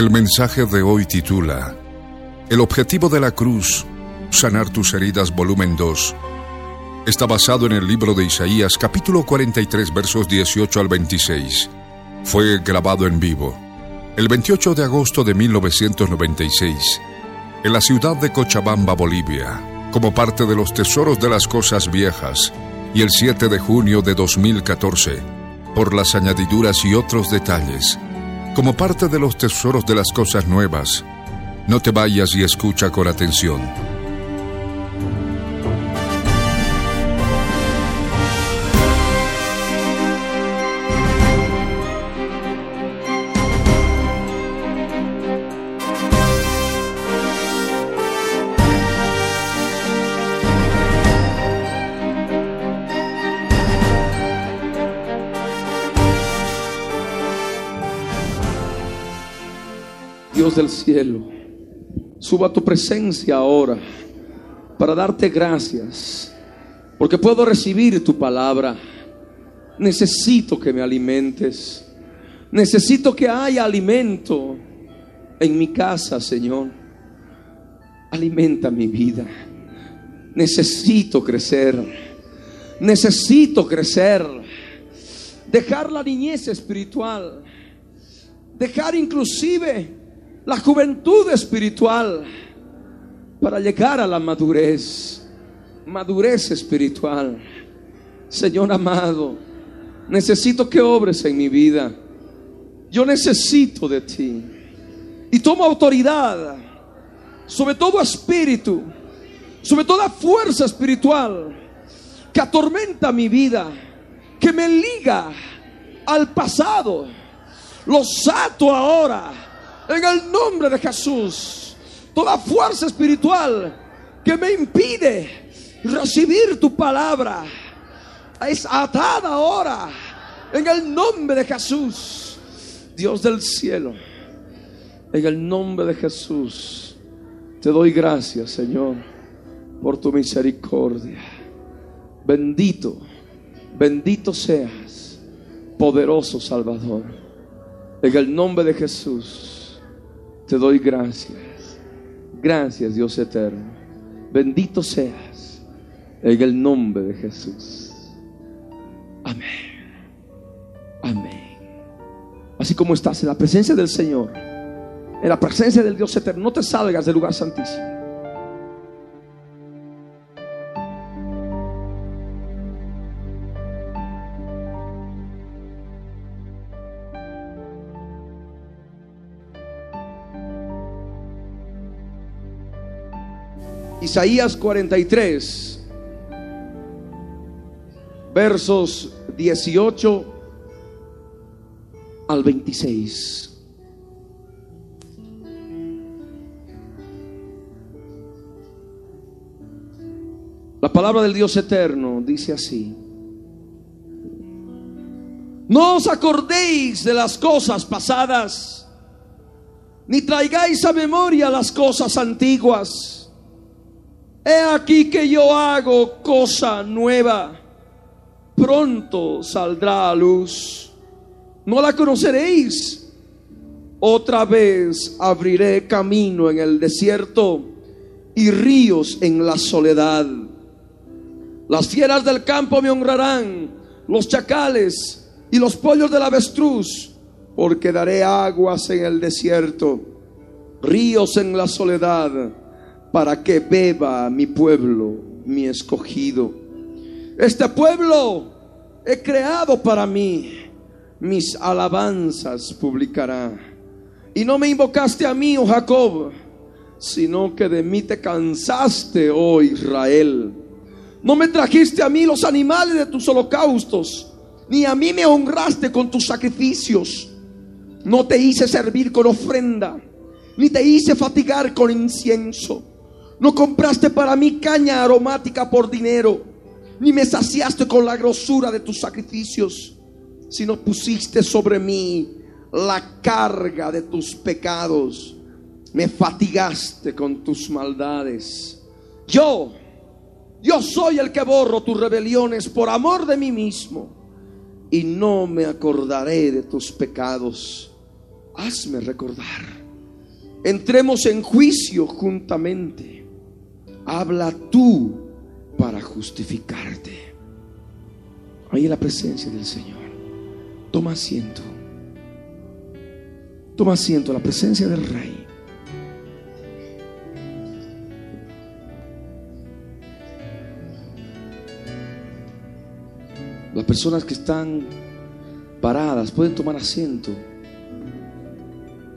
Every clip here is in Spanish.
El mensaje de hoy titula El objetivo de la cruz, sanar tus heridas, volumen 2. Está basado en el libro de Isaías, capítulo 43, versos 18 al 26. Fue grabado en vivo el 28 de agosto de 1996 en la ciudad de Cochabamba, Bolivia, como parte de los tesoros de las cosas viejas, y el 7 de junio de 2014, por las añadiduras y otros detalles como parte de los tesoros de las cosas nuevas. No te vayas y escucha con atención. Del cielo, suba a tu presencia ahora para darte gracias, porque puedo recibir tu palabra. Necesito que me alimentes. Necesito que haya alimento en mi casa, Señor. Alimenta mi vida. Necesito crecer. Necesito crecer. Dejar la niñez espiritual. Dejar inclusive la juventud espiritual para llegar a la madurez, madurez espiritual. Señor amado, necesito que obres en mi vida. Yo necesito de ti. Y tomo autoridad sobre todo espíritu, sobre toda fuerza espiritual que atormenta mi vida, que me liga al pasado. Lo sato ahora en el nombre de Jesús. Toda fuerza espiritual que me impide recibir tu palabra es atada ahora en el nombre de Jesús. Dios del cielo, en el nombre de Jesús, te doy gracias, Señor, por tu misericordia. Bendito, bendito seas, poderoso Salvador. En el nombre de Jesús. Te doy gracias. Gracias Dios eterno. Bendito seas en el nombre de Jesús. Amén. Amén. Así como estás en la presencia del Señor, en la presencia del Dios eterno, no te salgas del lugar santísimo. Isaías 43, versos 18 al 26. La palabra del Dios eterno dice así. No os acordéis de las cosas pasadas, ni traigáis a memoria las cosas antiguas He aquí que yo hago cosa nueva. Pronto saldrá a luz. No la conoceréis. Otra vez abriré camino en el desierto y ríos en la soledad. Las fieras del campo me honrarán, los chacales y los pollos del avestruz, porque daré aguas en el desierto, ríos en la soledad para que beba mi pueblo, mi escogido. Este pueblo he creado para mí, mis alabanzas publicará. Y no me invocaste a mí, oh Jacob, sino que de mí te cansaste, oh Israel. No me trajiste a mí los animales de tus holocaustos, ni a mí me honraste con tus sacrificios. No te hice servir con ofrenda, ni te hice fatigar con incienso. No compraste para mí caña aromática por dinero, ni me saciaste con la grosura de tus sacrificios, sino pusiste sobre mí la carga de tus pecados. Me fatigaste con tus maldades. Yo, yo soy el que borro tus rebeliones por amor de mí mismo y no me acordaré de tus pecados. Hazme recordar. Entremos en juicio juntamente. Habla tú para justificarte. Ahí en la presencia del Señor. Toma asiento. Toma asiento en la presencia del Rey. Las personas que están paradas pueden tomar asiento.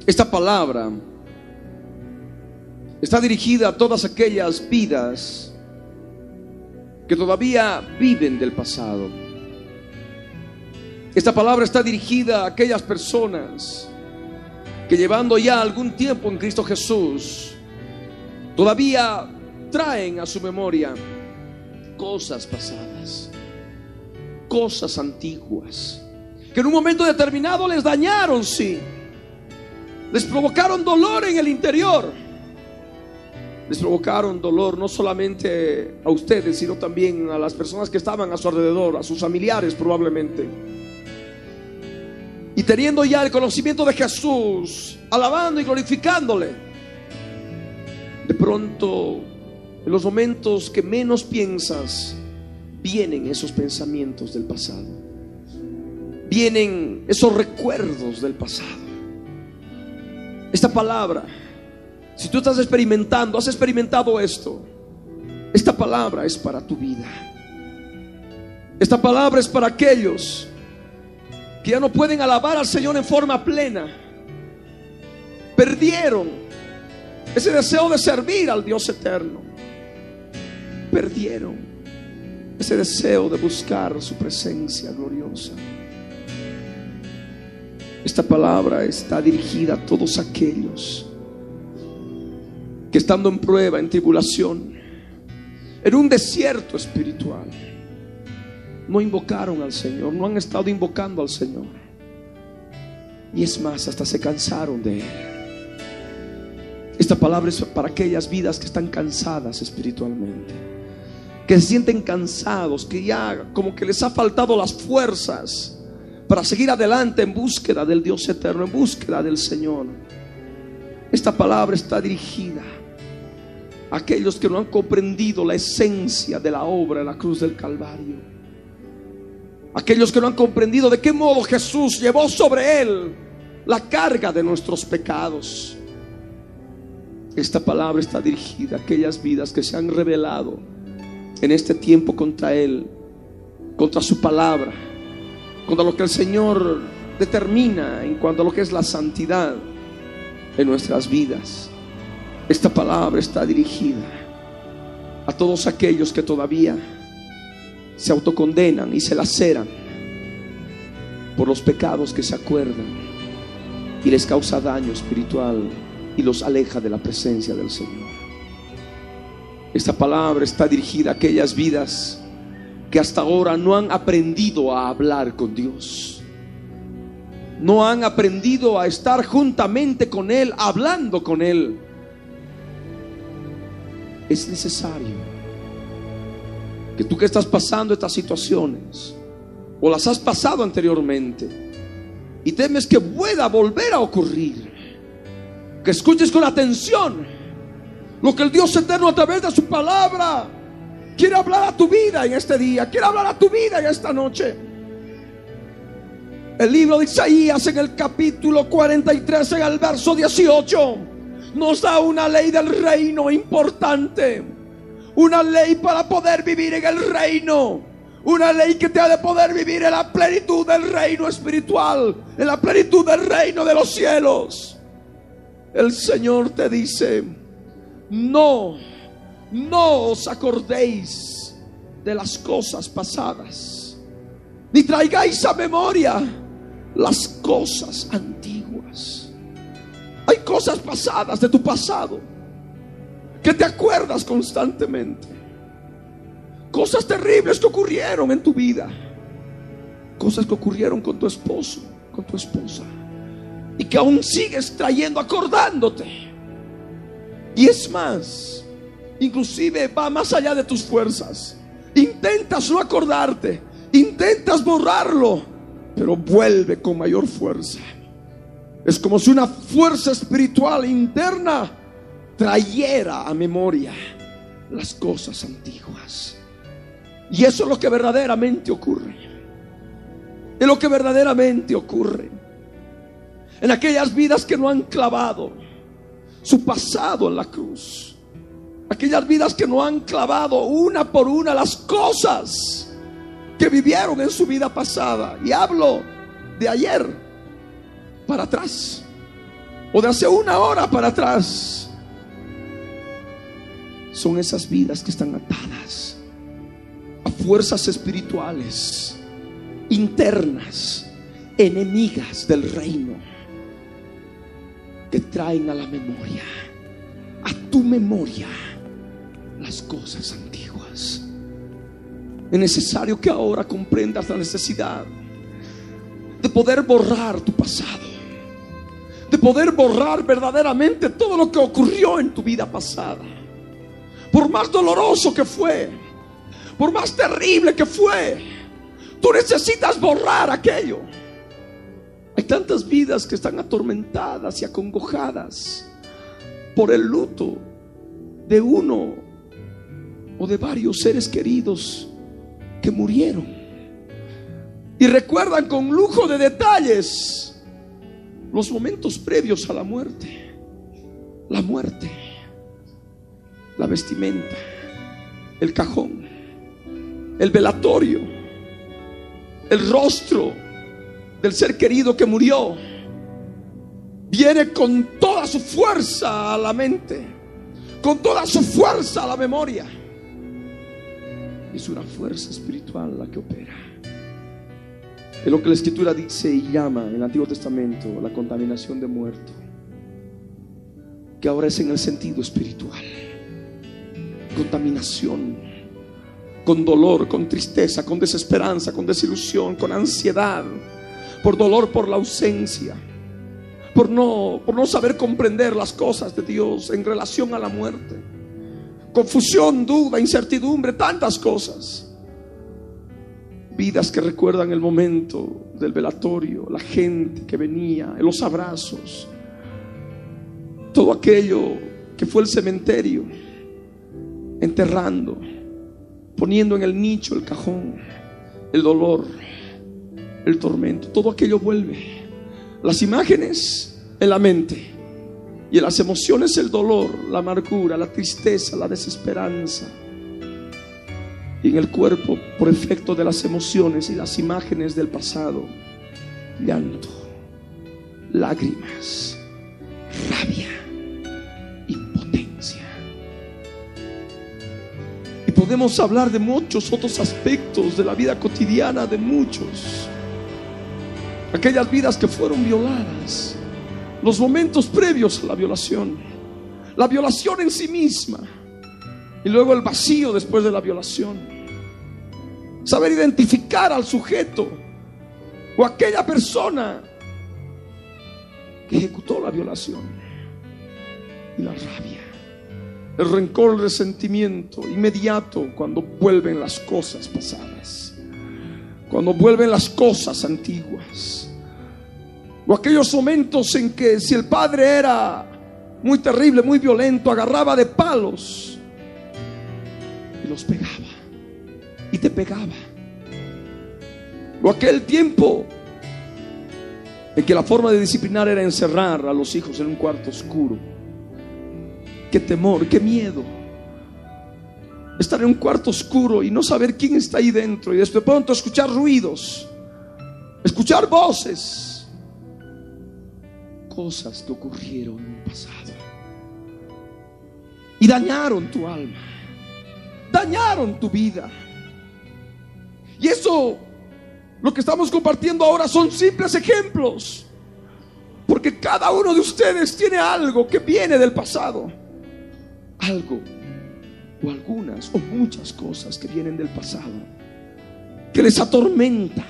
Esta palabra está dirigida a todas aquellas vidas que todavía viven del pasado. Esta palabra está dirigida a aquellas personas que llevando ya algún tiempo en Cristo Jesús, todavía traen a su memoria cosas pasadas, cosas antiguas, que en un momento determinado les dañaron, sí, les provocaron dolor en el interior, les provocaron dolor no solamente a ustedes, sino también a las personas que estaban a su alrededor, a sus familiares probablemente. Y teniendo ya el conocimiento de Jesús, alabando y glorificándole, de pronto, en los momentos que menos piensas, vienen esos pensamientos del pasado. Vienen esos recuerdos del pasado. Esta palabra, si tú estás experimentando, has experimentado esto, esta palabra es para tu vida. Esta palabra es para aquellos que ya no pueden alabar al Señor en forma plena. Perdieron ese deseo de servir al Dios eterno. Perdieron ese deseo de buscar su presencia gloriosa. Esta palabra está dirigida a todos aquellos que estando en prueba, en tribulación, en un desierto espiritual, no invocaron al Señor, no han estado invocando al Señor. Y es más, hasta se cansaron de Él. Esta palabra es para aquellas vidas que están cansadas espiritualmente, que se sienten cansados, que ya como que les ha faltado las fuerzas para seguir adelante en búsqueda del Dios eterno, en búsqueda del Señor. Esta palabra está dirigida aquellos que no han comprendido la esencia de la obra de la cruz del Calvario Aquellos que no han comprendido de qué modo Jesús llevó sobre él la carga de nuestros pecados. Esta palabra está dirigida a aquellas vidas que se han revelado en este tiempo contra Él, contra su palabra, contra lo que el Señor determina en cuanto a lo que es la santidad en nuestras vidas. Esta palabra está dirigida a todos aquellos que todavía se autocondenan y se laceran por los pecados que se acuerdan y les causa daño espiritual y los aleja de la presencia del Señor. Esta palabra está dirigida a aquellas vidas que hasta ahora no han aprendido a hablar con Dios. No han aprendido a estar juntamente con Él, hablando con Él. Es necesario que tú que estás pasando estas situaciones o las has pasado anteriormente y temes que pueda volver a ocurrir, que escuches con atención lo que el Dios eterno a través de su palabra quiere hablar a tu vida en este día, quiere hablar a tu vida en esta noche. El libro de Isaías en el capítulo 43, en el verso 18, nos da una ley del reino importante una ley para poder vivir en el reino. Una ley que te ha de poder vivir en la plenitud del reino espiritual, en la plenitud del reino de los cielos. El Señor te dice, no, no os acordéis de las cosas pasadas, ni traigáis a memoria las cosas antiguas. Hay cosas pasadas de tu pasado que te acuerdas constantemente. Cosas terribles que ocurrieron en tu vida. Cosas que ocurrieron con tu esposo, con tu esposa. Y que aún sigues trayendo, acordándote. Y es más, inclusive va más allá de tus fuerzas. Intentas no acordarte, intentas borrarlo, pero vuelve con mayor fuerza. Es como si una fuerza espiritual interna trayera a memoria las cosas antiguas. Y eso es lo que verdaderamente ocurre. Es lo que verdaderamente ocurre. En aquellas vidas que no han clavado su pasado en la cruz. Aquellas vidas que no han clavado una por una las cosas que vivieron en su vida pasada. Y hablo de ayer para atrás. O de hace una hora para atrás. Son esas vidas que están atadas a fuerzas espirituales internas, enemigas del reino, que traen a la memoria, a tu memoria, las cosas antiguas. Es necesario que ahora comprendas la necesidad de poder borrar tu pasado, de poder borrar verdaderamente todo lo que ocurrió en tu vida pasada. Por más doloroso que fue, por más terrible que fue, tú necesitas borrar aquello. Hay tantas vidas que están atormentadas y acongojadas por el luto de uno o de varios seres queridos que murieron. Y recuerdan con lujo de detalles los momentos previos a la muerte. La muerte, la vestimenta, el cajón, el velatorio, el rostro del ser querido que murió. Viene con toda su fuerza a la mente, con toda su fuerza a la memoria. Es una fuerza espiritual la que opera. Es lo que la escritura dice y llama en el Antiguo Testamento la contaminación de muerto, que ahora es en el sentido espiritual. Contaminación, con dolor, con tristeza, con desesperanza, con desilusión, con ansiedad, por dolor por la ausencia, por no, por no saber comprender las cosas de Dios en relación a la muerte confusión, duda, incertidumbre, tantas cosas. Vidas que recuerdan el momento del velatorio, la gente que venía, los abrazos, todo aquello que fue el cementerio, enterrando, poniendo en el nicho el cajón, el dolor, el tormento, todo aquello vuelve. Las imágenes en la mente y en las emociones el dolor, la amargura, la tristeza, la desesperanza. Y en el cuerpo, por efecto de las emociones y las imágenes del pasado, llanto, lágrimas, rabia, impotencia. Y podemos hablar de muchos otros aspectos de la vida cotidiana de muchos. Aquellas vidas que fueron violadas los momentos previos a la violación, la violación en sí misma y luego el vacío después de la violación. Saber identificar al sujeto o aquella persona que ejecutó la violación y la rabia, el rencor, el resentimiento inmediato cuando vuelven las cosas pasadas, cuando vuelven las cosas antiguas o aquellos momentos en que si el padre era muy terrible, muy violento, agarraba de palos y los pegaba. Te pegaba. O aquel tiempo en que la forma de disciplinar era encerrar a los hijos en un cuarto oscuro. Qué temor, qué miedo. Estar en un cuarto oscuro y no saber quién está ahí dentro y de pronto escuchar ruidos, escuchar voces cosas que ocurrieron en un pasado. y dañaron tu alma, dañaron tu vida. Y eso, lo que estamos compartiendo ahora son simples ejemplos, porque cada uno de ustedes tiene algo que viene del pasado, algo o algunas o muchas cosas que vienen del pasado, que les atormentan,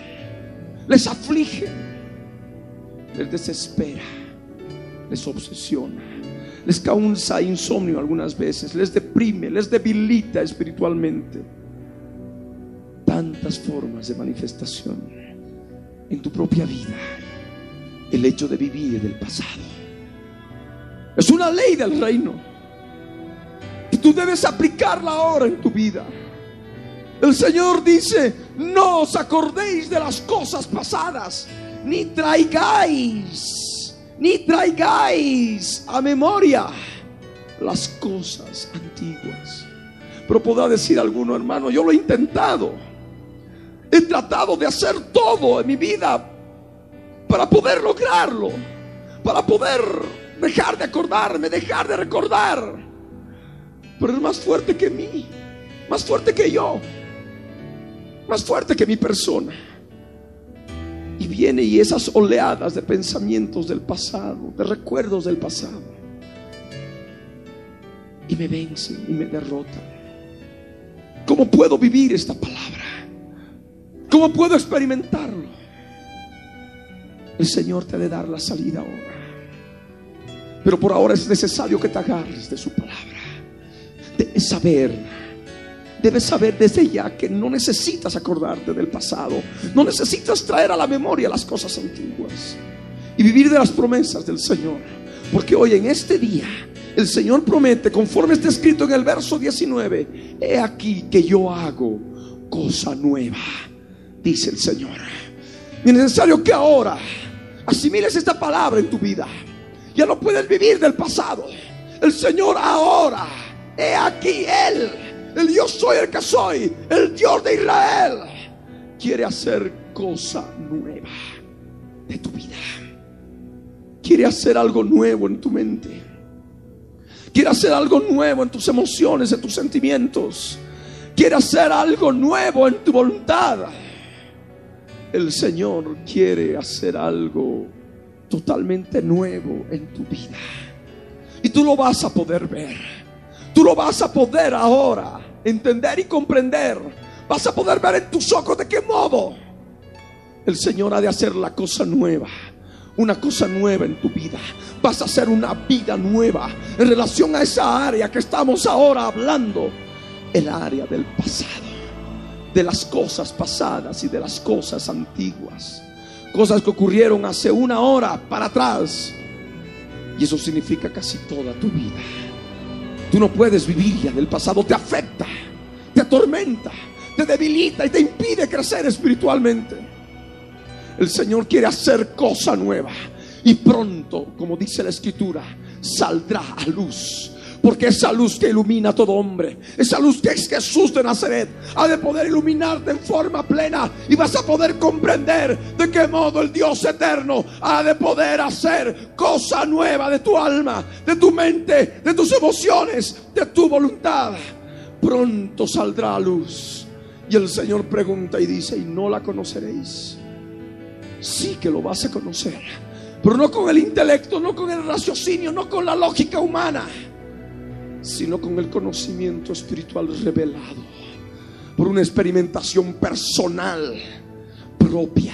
les aflige, les desespera, les obsesiona les causa insomnio algunas veces, les deprime, les debilita espiritualmente. Tantas formas de manifestación en tu propia vida. El hecho de vivir del pasado. Es una ley del reino. Y tú debes aplicarla ahora en tu vida. El Señor dice, no os acordéis de las cosas pasadas, ni traigáis ni traigáis a memoria las cosas antiguas. Pero podrá decir alguno, hermano, yo lo he intentado. He tratado de hacer todo en mi vida para poder lograrlo, para poder dejar de acordarme, dejar de recordar. Pero es más fuerte que mí, más fuerte que yo, más fuerte que mi persona. Y viene y esas oleadas de pensamientos del pasado, de recuerdos del pasado, y me vencen y me derrotan. ¿Cómo puedo vivir esta palabra? ¿Cómo puedo experimentarlo? El Señor te ha de dar la salida ahora. Pero por ahora es necesario que te agarres de su palabra. De saber debes saber desde ya que no necesitas acordarte del pasado, no necesitas traer a la memoria las cosas antiguas y vivir de las promesas del Señor. Porque hoy en este día el Señor promete, conforme está escrito en el verso 19, he aquí que yo hago cosa nueva, dice el Señor. Y es necesario que ahora asimiles esta palabra en tu vida. Ya no puedes vivir del pasado. El Señor ahora, he aquí Él el Dios soy el que soy, el Dios de Israel, quiere hacer cosa nueva de tu vida. Quiere hacer algo nuevo en tu mente. Quiere hacer algo nuevo en tus emociones, en tus sentimientos. Quiere hacer algo nuevo en tu voluntad. El Señor quiere hacer algo totalmente nuevo en tu vida. Y tú lo vas a poder ver. Tú lo vas a poder ahora entender y comprender. Vas a poder ver en tus ojos de qué modo el Señor ha de hacer la cosa nueva. Una cosa nueva en tu vida. Vas a hacer una vida nueva en relación a esa área que estamos ahora hablando. El área del pasado. De las cosas pasadas y de las cosas antiguas. Cosas que ocurrieron hace una hora para atrás. Y eso significa casi toda tu vida. Tú no puedes vivir ya del pasado, te afecta, te atormenta, te debilita y te impide crecer espiritualmente. El Señor quiere hacer cosa nueva y pronto, como dice la escritura, saldrá a luz. Porque esa luz que ilumina a todo hombre, esa luz que es Jesús de Nazaret, ha de poder iluminarte en forma plena y vas a poder comprender de qué modo el Dios eterno ha de poder hacer cosa nueva de tu alma, de tu mente, de tus emociones, de tu voluntad. Pronto saldrá a luz. Y el Señor pregunta y dice, ¿y no la conoceréis? Sí que lo vas a conocer, pero no con el intelecto, no con el raciocinio, no con la lógica humana, sino con el conocimiento espiritual revelado por una experimentación personal propia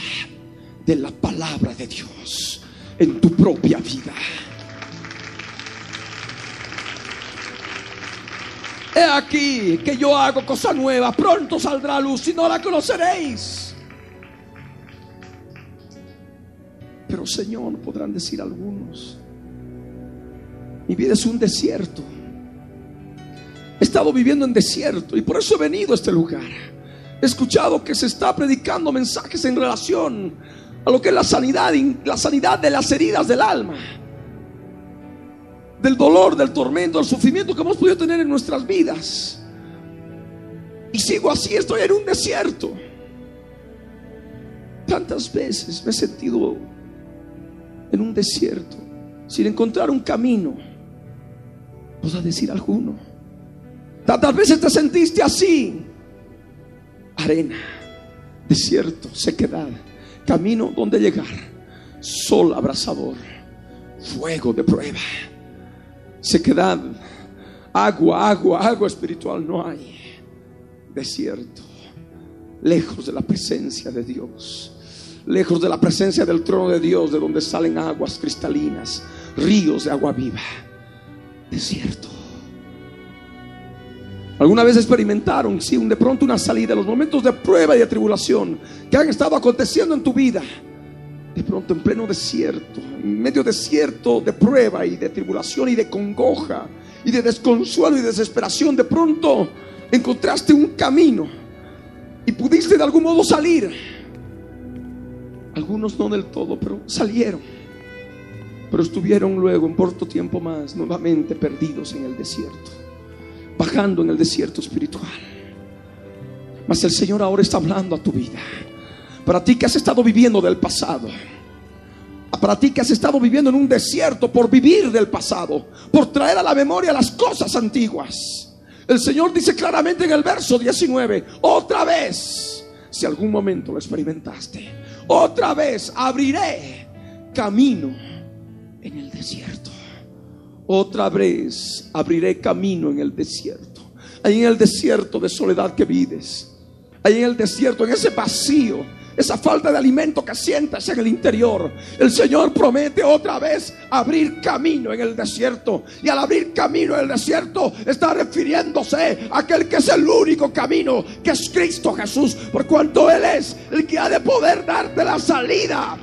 de la palabra de Dios en tu propia vida. He aquí que yo hago cosa nueva, pronto saldrá a luz y no la conoceréis. Pero Señor, podrán decir algunos, mi vida es un desierto. He estado viviendo en desierto y por eso he venido a este lugar. He escuchado que se está predicando mensajes en relación a lo que es la sanidad, la sanidad de las heridas del alma, del dolor, del tormento, del sufrimiento que hemos podido tener en nuestras vidas. Y sigo así, estoy en un desierto. Tantas veces me he sentido en un desierto sin encontrar un camino. Podrá decir alguno. Tantas veces te sentiste así. Arena, desierto, sequedad, camino donde llegar, sol abrasador, fuego de prueba, sequedad, agua, agua, agua espiritual no hay. Desierto, lejos de la presencia de Dios, lejos de la presencia del trono de Dios, de donde salen aguas cristalinas, ríos de agua viva. Desierto. ¿Alguna vez experimentaron, sí, de pronto una salida, los momentos de prueba y de tribulación que han estado aconteciendo en tu vida? De pronto en pleno desierto, en medio desierto de prueba y de tribulación y de congoja y de desconsuelo y desesperación, de pronto encontraste un camino y pudiste de algún modo salir. Algunos no del todo, pero salieron. Pero estuvieron luego en corto tiempo más nuevamente perdidos en el desierto bajando en el desierto espiritual. Mas el Señor ahora está hablando a tu vida. Para ti que has estado viviendo del pasado. Para ti que has estado viviendo en un desierto por vivir del pasado. Por traer a la memoria las cosas antiguas. El Señor dice claramente en el verso 19. Otra vez. Si algún momento lo experimentaste. Otra vez abriré camino en el desierto. Otra vez abriré camino en el desierto. Ahí en el desierto de soledad que vives. Ahí en el desierto, en ese vacío, esa falta de alimento que sientas en el interior. El Señor promete otra vez abrir camino en el desierto. Y al abrir camino en el desierto está refiriéndose a aquel que es el único camino, que es Cristo Jesús. Por cuanto Él es el que ha de poder darte la salida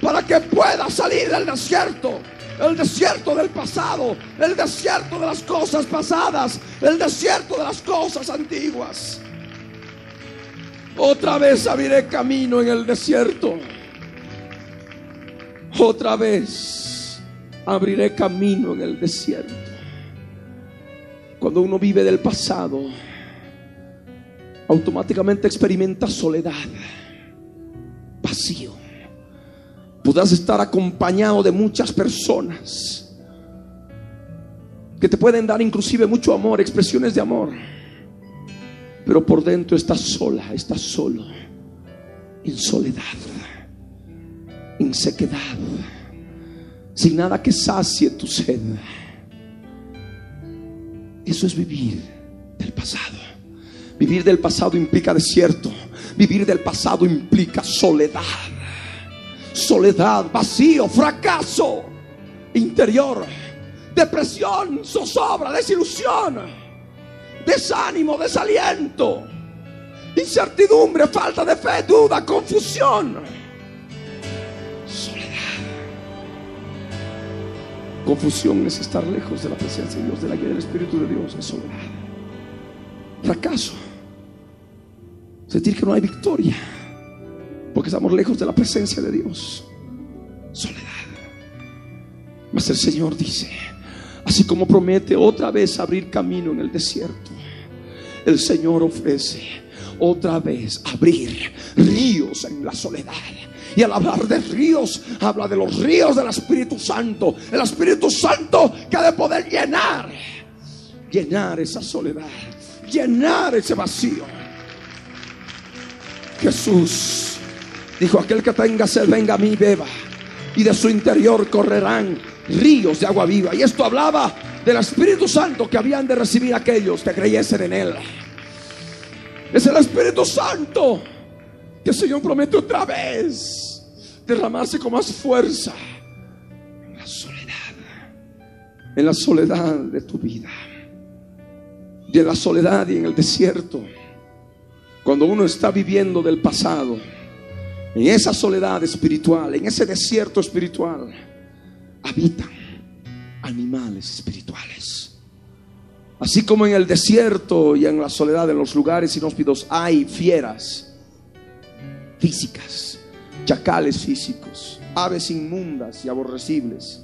para que puedas salir del desierto el desierto del pasado, el desierto de las cosas pasadas, el desierto de las cosas antiguas. Otra vez abriré camino en el desierto. Otra vez abriré camino en el desierto. Cuando uno vive del pasado, automáticamente experimenta soledad, vacío Puedas estar acompañado de muchas personas que te pueden dar inclusive mucho amor, expresiones de amor. Pero por dentro estás sola, estás solo, en soledad, en sequedad, sin nada que sacie tu sed. Eso es vivir del pasado. Vivir del pasado implica desierto. Vivir del pasado implica soledad soledad, vacío, fracaso interior, depresión, zozobra, desilusión, desánimo, desaliento, incertidumbre, falta de fe, duda, confusión, soledad. Confusión es estar lejos de la presencia de Dios, de la guía del Espíritu de Dios, es soledad. Fracaso, sentir que no hay victoria porque estamos lejos de la presencia de Dios. Soledad. Mas el Señor dice, así como promete otra vez abrir camino en el desierto, el Señor ofrece otra vez abrir ríos en la soledad. Y al hablar de ríos, habla de los ríos del Espíritu Santo. El Espíritu Santo que ha de poder llenar, llenar esa soledad, llenar ese vacío. Jesús Dijo, aquel que tenga sed, venga a mí, beba. Y de su interior correrán ríos de agua viva. Y esto hablaba del Espíritu Santo que habían de recibir aquellos que creyesen en Él. Es el Espíritu Santo que el Señor promete otra vez derramarse con más fuerza en la soledad, en la soledad de tu vida, y en la soledad y en el desierto, cuando uno está viviendo del pasado en esa soledad espiritual, en ese desierto espiritual, habitan animales espirituales. Así como en el desierto y en la soledad de los lugares inhóspitos hay fieras físicas, chacales físicos, aves inmundas y aborrecibles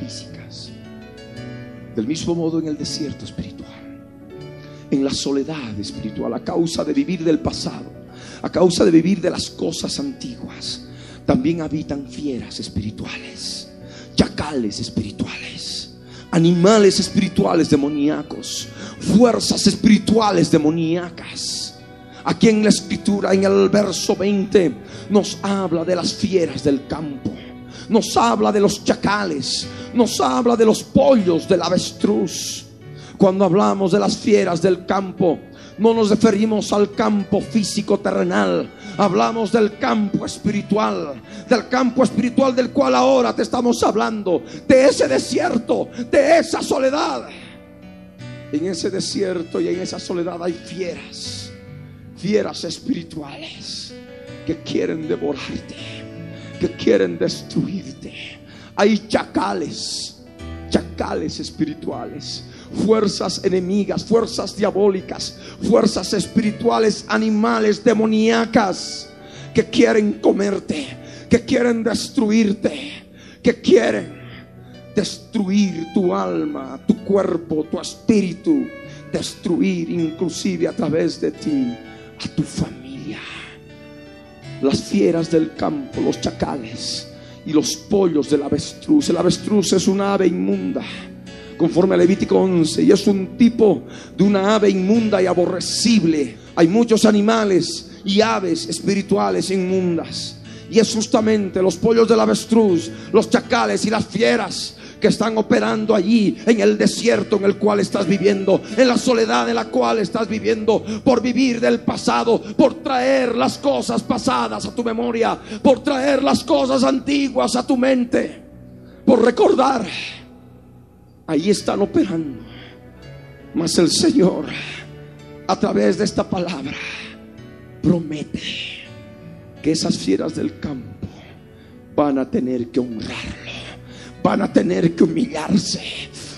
físicas. Del mismo modo en el desierto espiritual, en la soledad espiritual, a causa de vivir del pasado a causa de vivir de las cosas antiguas, también habitan fieras espirituales, chacales espirituales, animales espirituales demoníacos, fuerzas espirituales demoníacas. Aquí en la escritura, en el verso 20, nos habla de las fieras del campo, nos habla de los chacales, nos habla de los pollos del avestruz. Cuando hablamos de las fieras del campo, no nos referimos al campo físico terrenal, hablamos del campo espiritual, del campo espiritual del cual ahora te estamos hablando, de ese desierto, de esa soledad. En ese desierto y en esa soledad hay fieras, fieras espirituales que quieren devorarte, que quieren destruirte. Hay chacales, chacales espirituales fuerzas enemigas, fuerzas diabólicas, fuerzas espirituales, animales demoníacas que quieren comerte, que quieren destruirte, que quieren destruir tu alma, tu cuerpo, tu espíritu, destruir inclusive a través de ti a tu familia. Las fieras del campo, los chacales y los pollos del avestruz. El avestruz es una ave inmunda conforme a Levítico 11, y es un tipo de una ave inmunda y aborrecible. Hay muchos animales y aves espirituales inmundas. Y es justamente los pollos del avestruz, los chacales y las fieras que están operando allí en el desierto en el cual estás viviendo, en la soledad en la cual estás viviendo, por vivir del pasado, por traer las cosas pasadas a tu memoria, por traer las cosas antiguas a tu mente, por recordar ahí están operando. Mas el Señor, a través de esta palabra, promete que esas fieras del campo van a tener que honrarlo, van a tener que humillarse.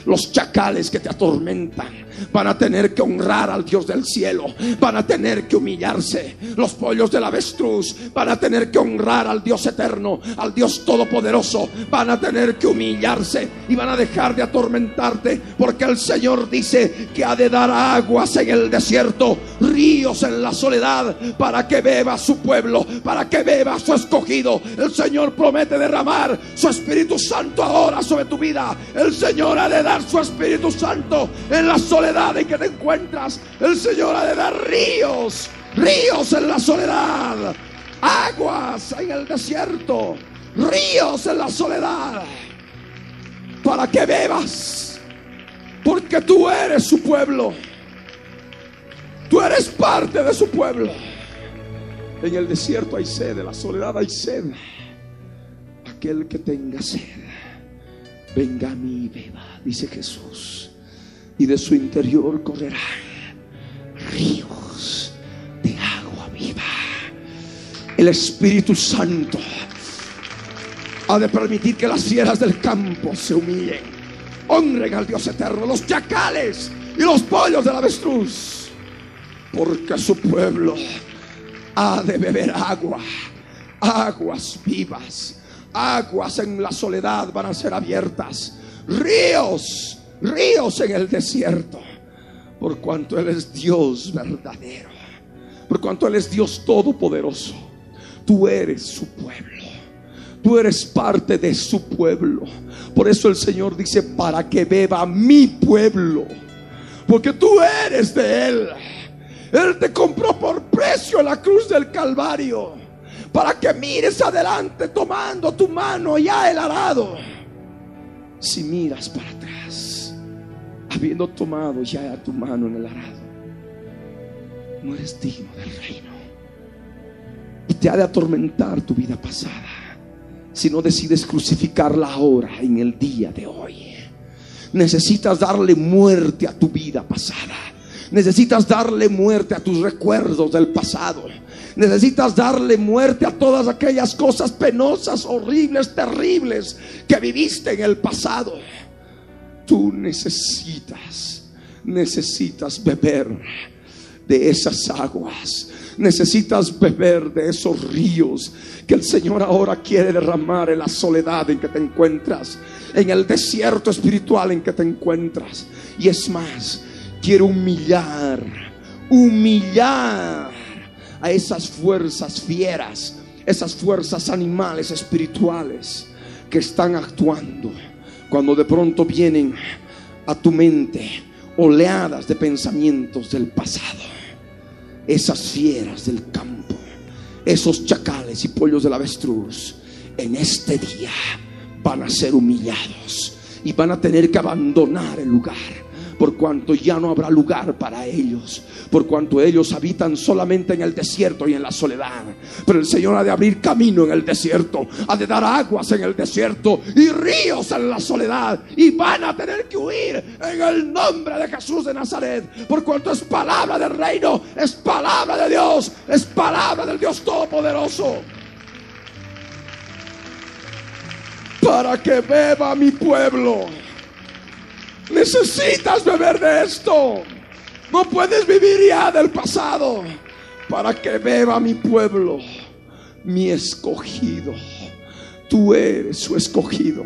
Los chacales que te atormentan, van a tener que honrar al Dios del cielo, van a tener que humillarse. Los pollos del avestruz van a tener que honrar al Dios eterno, al Dios todopoderoso, van a tener que humillarse y van a dejar de atormentarte, porque el Señor dice que ha de dar aguas en el desierto, ríos en la soledad, para que beba su pueblo, para que beba su escogido. El Señor promete derramar su Espíritu Santo ahora sobre tu vida. El Señor ha de dar su Espíritu Santo en la soledad en que te encuentras, el Señor ha de dar ríos, ríos en la soledad, aguas en el desierto, ríos en la soledad, para que bebas, porque tú eres su pueblo, tú eres parte de su pueblo. En el desierto hay sed, en la soledad hay sed. Aquel que tenga sed, venga a mí y beba, dice Jesús. Y de su interior correrán ríos de agua viva. El Espíritu Santo ha de permitir que las fieras del campo se humillen, honren al Dios eterno, los chacales y los pollos del avestruz, porque su pueblo ha de beber agua, aguas vivas, aguas en la soledad van a ser abiertas, ríos ríos en el desierto, por cuanto Él es Dios verdadero, por cuanto Él es Dios todopoderoso. Tú eres su pueblo, tú eres parte de su pueblo. Por eso el Señor dice, para que beba mi pueblo, porque tú eres de Él. Él te compró por precio la cruz del Calvario, para que mires adelante tomando tu mano ya el arado. Si miras para atrás, habiendo tomado ya tu mano en el arado, no eres digno del reino. Y te ha de atormentar tu vida pasada si no decides crucificarla ahora, en el día de hoy. Necesitas darle muerte a tu vida pasada. Necesitas darle muerte a tus recuerdos del pasado. Necesitas darle muerte a todas aquellas cosas penosas, horribles, terribles que viviste en el pasado tú necesitas, necesitas beber de esas aguas. Necesitas beber de esos ríos que el Señor ahora quiere derramar en la soledad en que te encuentras, en el desierto espiritual en que te encuentras. Y es más, quiero humillar, humillar a esas fuerzas fieras, esas fuerzas animales espirituales que están actuando Cuando de pronto vienen a tu mente oleadas de pensamientos del pasado, esas fieras del campo, esos chacales y pollos del avestruz, en este día van a ser humillados y van a tener que abandonar el lugar por cuanto ya no habrá lugar para ellos, por cuanto ellos habitan solamente en el desierto y en la soledad. Pero el Señor ha de abrir camino en el desierto, ha de dar aguas en el desierto y ríos en la soledad, y van a tener que huir en el nombre de Jesús de Nazaret, por cuanto es palabra del reino, es palabra de Dios, es palabra del Dios Todopoderoso. Para que beba mi pueblo Necesitas beber de esto. No puedes vivir ya del pasado para que beba mi pueblo, mi escogido. Tú eres su escogido.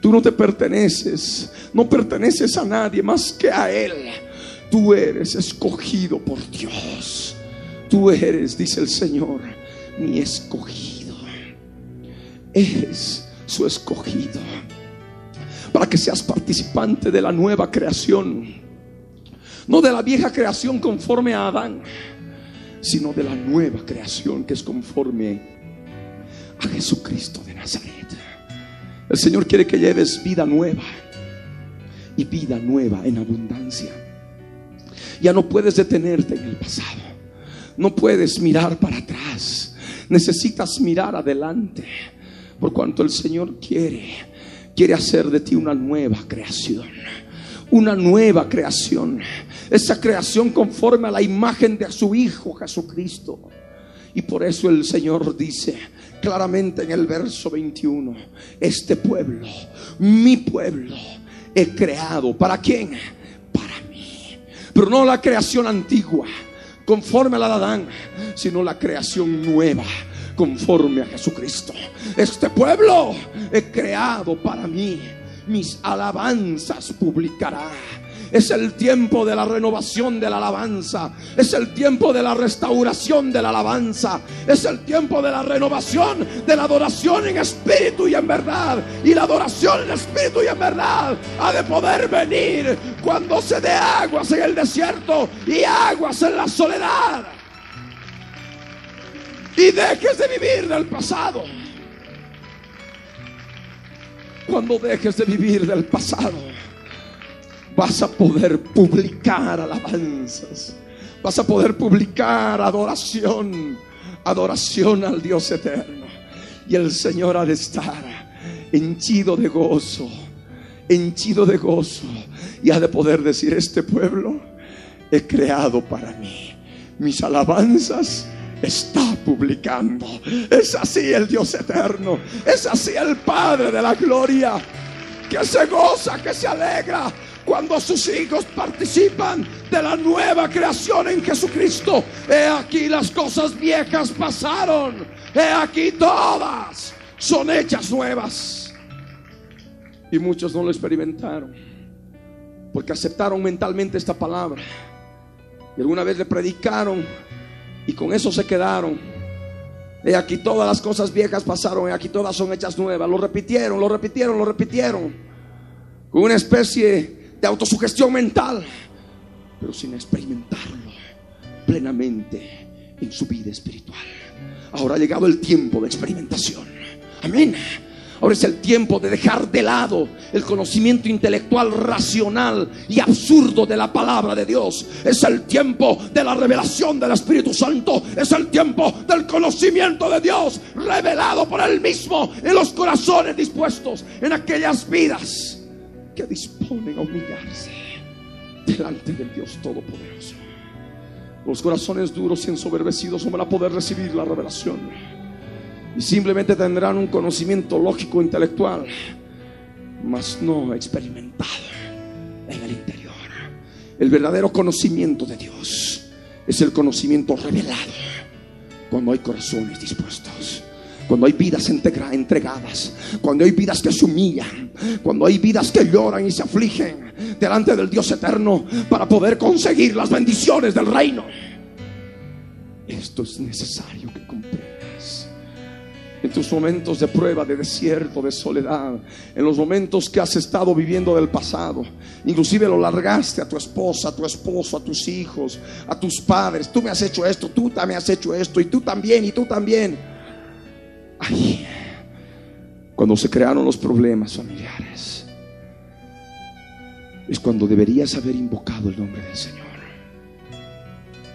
Tú no te perteneces, no perteneces a nadie más que a Él. Tú eres escogido por Dios. Tú eres, dice el Señor, mi escogido. Eres su escogido para que seas participante de la nueva creación. No de la vieja creación conforme a Adán, sino de la nueva creación que es conforme a Jesucristo de Nazaret. El Señor quiere que lleves vida nueva y vida nueva en abundancia. Ya no puedes detenerte en el pasado. No puedes mirar para atrás. Necesitas mirar adelante. Por cuanto el Señor quiere quiere hacer de ti una nueva creación. Una nueva creación. Esa creación conforme a la imagen de su Hijo Jesucristo. Y por eso el Señor dice claramente en el verso 21, este pueblo, mi pueblo, he creado. ¿Para quién? Para mí. Pero no la creación antigua, conforme a la de Adán, sino la creación nueva conforme a Jesucristo. Este pueblo he creado para mí. Mis alabanzas publicará. Es el tiempo de la renovación de la alabanza. Es el tiempo de la restauración de la alabanza. Es el tiempo de la renovación de la adoración en espíritu y en verdad. Y la adoración en espíritu y en verdad ha de poder venir cuando se dé aguas en el desierto y aguas en la soledad y dejes de vivir del pasado. Cuando dejes de vivir del pasado, vas a poder publicar alabanzas, vas a poder publicar adoración, adoración al Dios eterno. Y el Señor ha de estar henchido de gozo, henchido de gozo, y ha de poder decir, este pueblo he creado para mí. Mis alabanzas está publicando. Es así el Dios eterno. Es así el Padre de la gloria. Que se goza, que se alegra cuando sus hijos participan de la nueva creación en Jesucristo. He aquí las cosas viejas pasaron. He aquí todas son hechas nuevas. Y muchos no lo experimentaron. Porque aceptaron mentalmente esta palabra. Y alguna vez le predicaron y con eso se quedaron. Y aquí todas las cosas viejas pasaron, y aquí todas son hechas nuevas. Lo repitieron, lo repitieron, lo repitieron. Con una especie de autosugestión mental, pero sin experimentarlo plenamente en su vida espiritual. Ahora ha llegado el tiempo de experimentación. Amén. Ahora es el tiempo de dejar de lado el conocimiento intelectual racional y absurdo de la palabra de Dios. Es el tiempo de la revelación del Espíritu Santo. Es el tiempo del conocimiento de Dios revelado por Él mismo en los corazones dispuestos, en aquellas vidas que disponen a humillarse delante del Dios Todopoderoso. Los corazones duros y ensoberbecidos no van a poder recibir la revelación y simplemente tendrán un conocimiento lógico intelectual, mas no experimentado en el interior. El verdadero conocimiento de Dios es el conocimiento revelado cuando hay corazones dispuestos. Cuando hay vidas entregadas, cuando hay vidas que se humillan, cuando hay vidas que lloran y se afligen delante del Dios eterno para poder conseguir las bendiciones del reino. Esto es necesario que comprendas en tus momentos de prueba, de desierto, de soledad, en los momentos que has estado viviendo del pasado. Inclusive lo largaste a tu esposa, a tu esposo, a tus hijos, a tus padres. Tú me has hecho esto, tú me has hecho esto, y tú también, y tú también. Ay, cuando se crearon los problemas familiares, es cuando deberías haber invocado el nombre del Señor.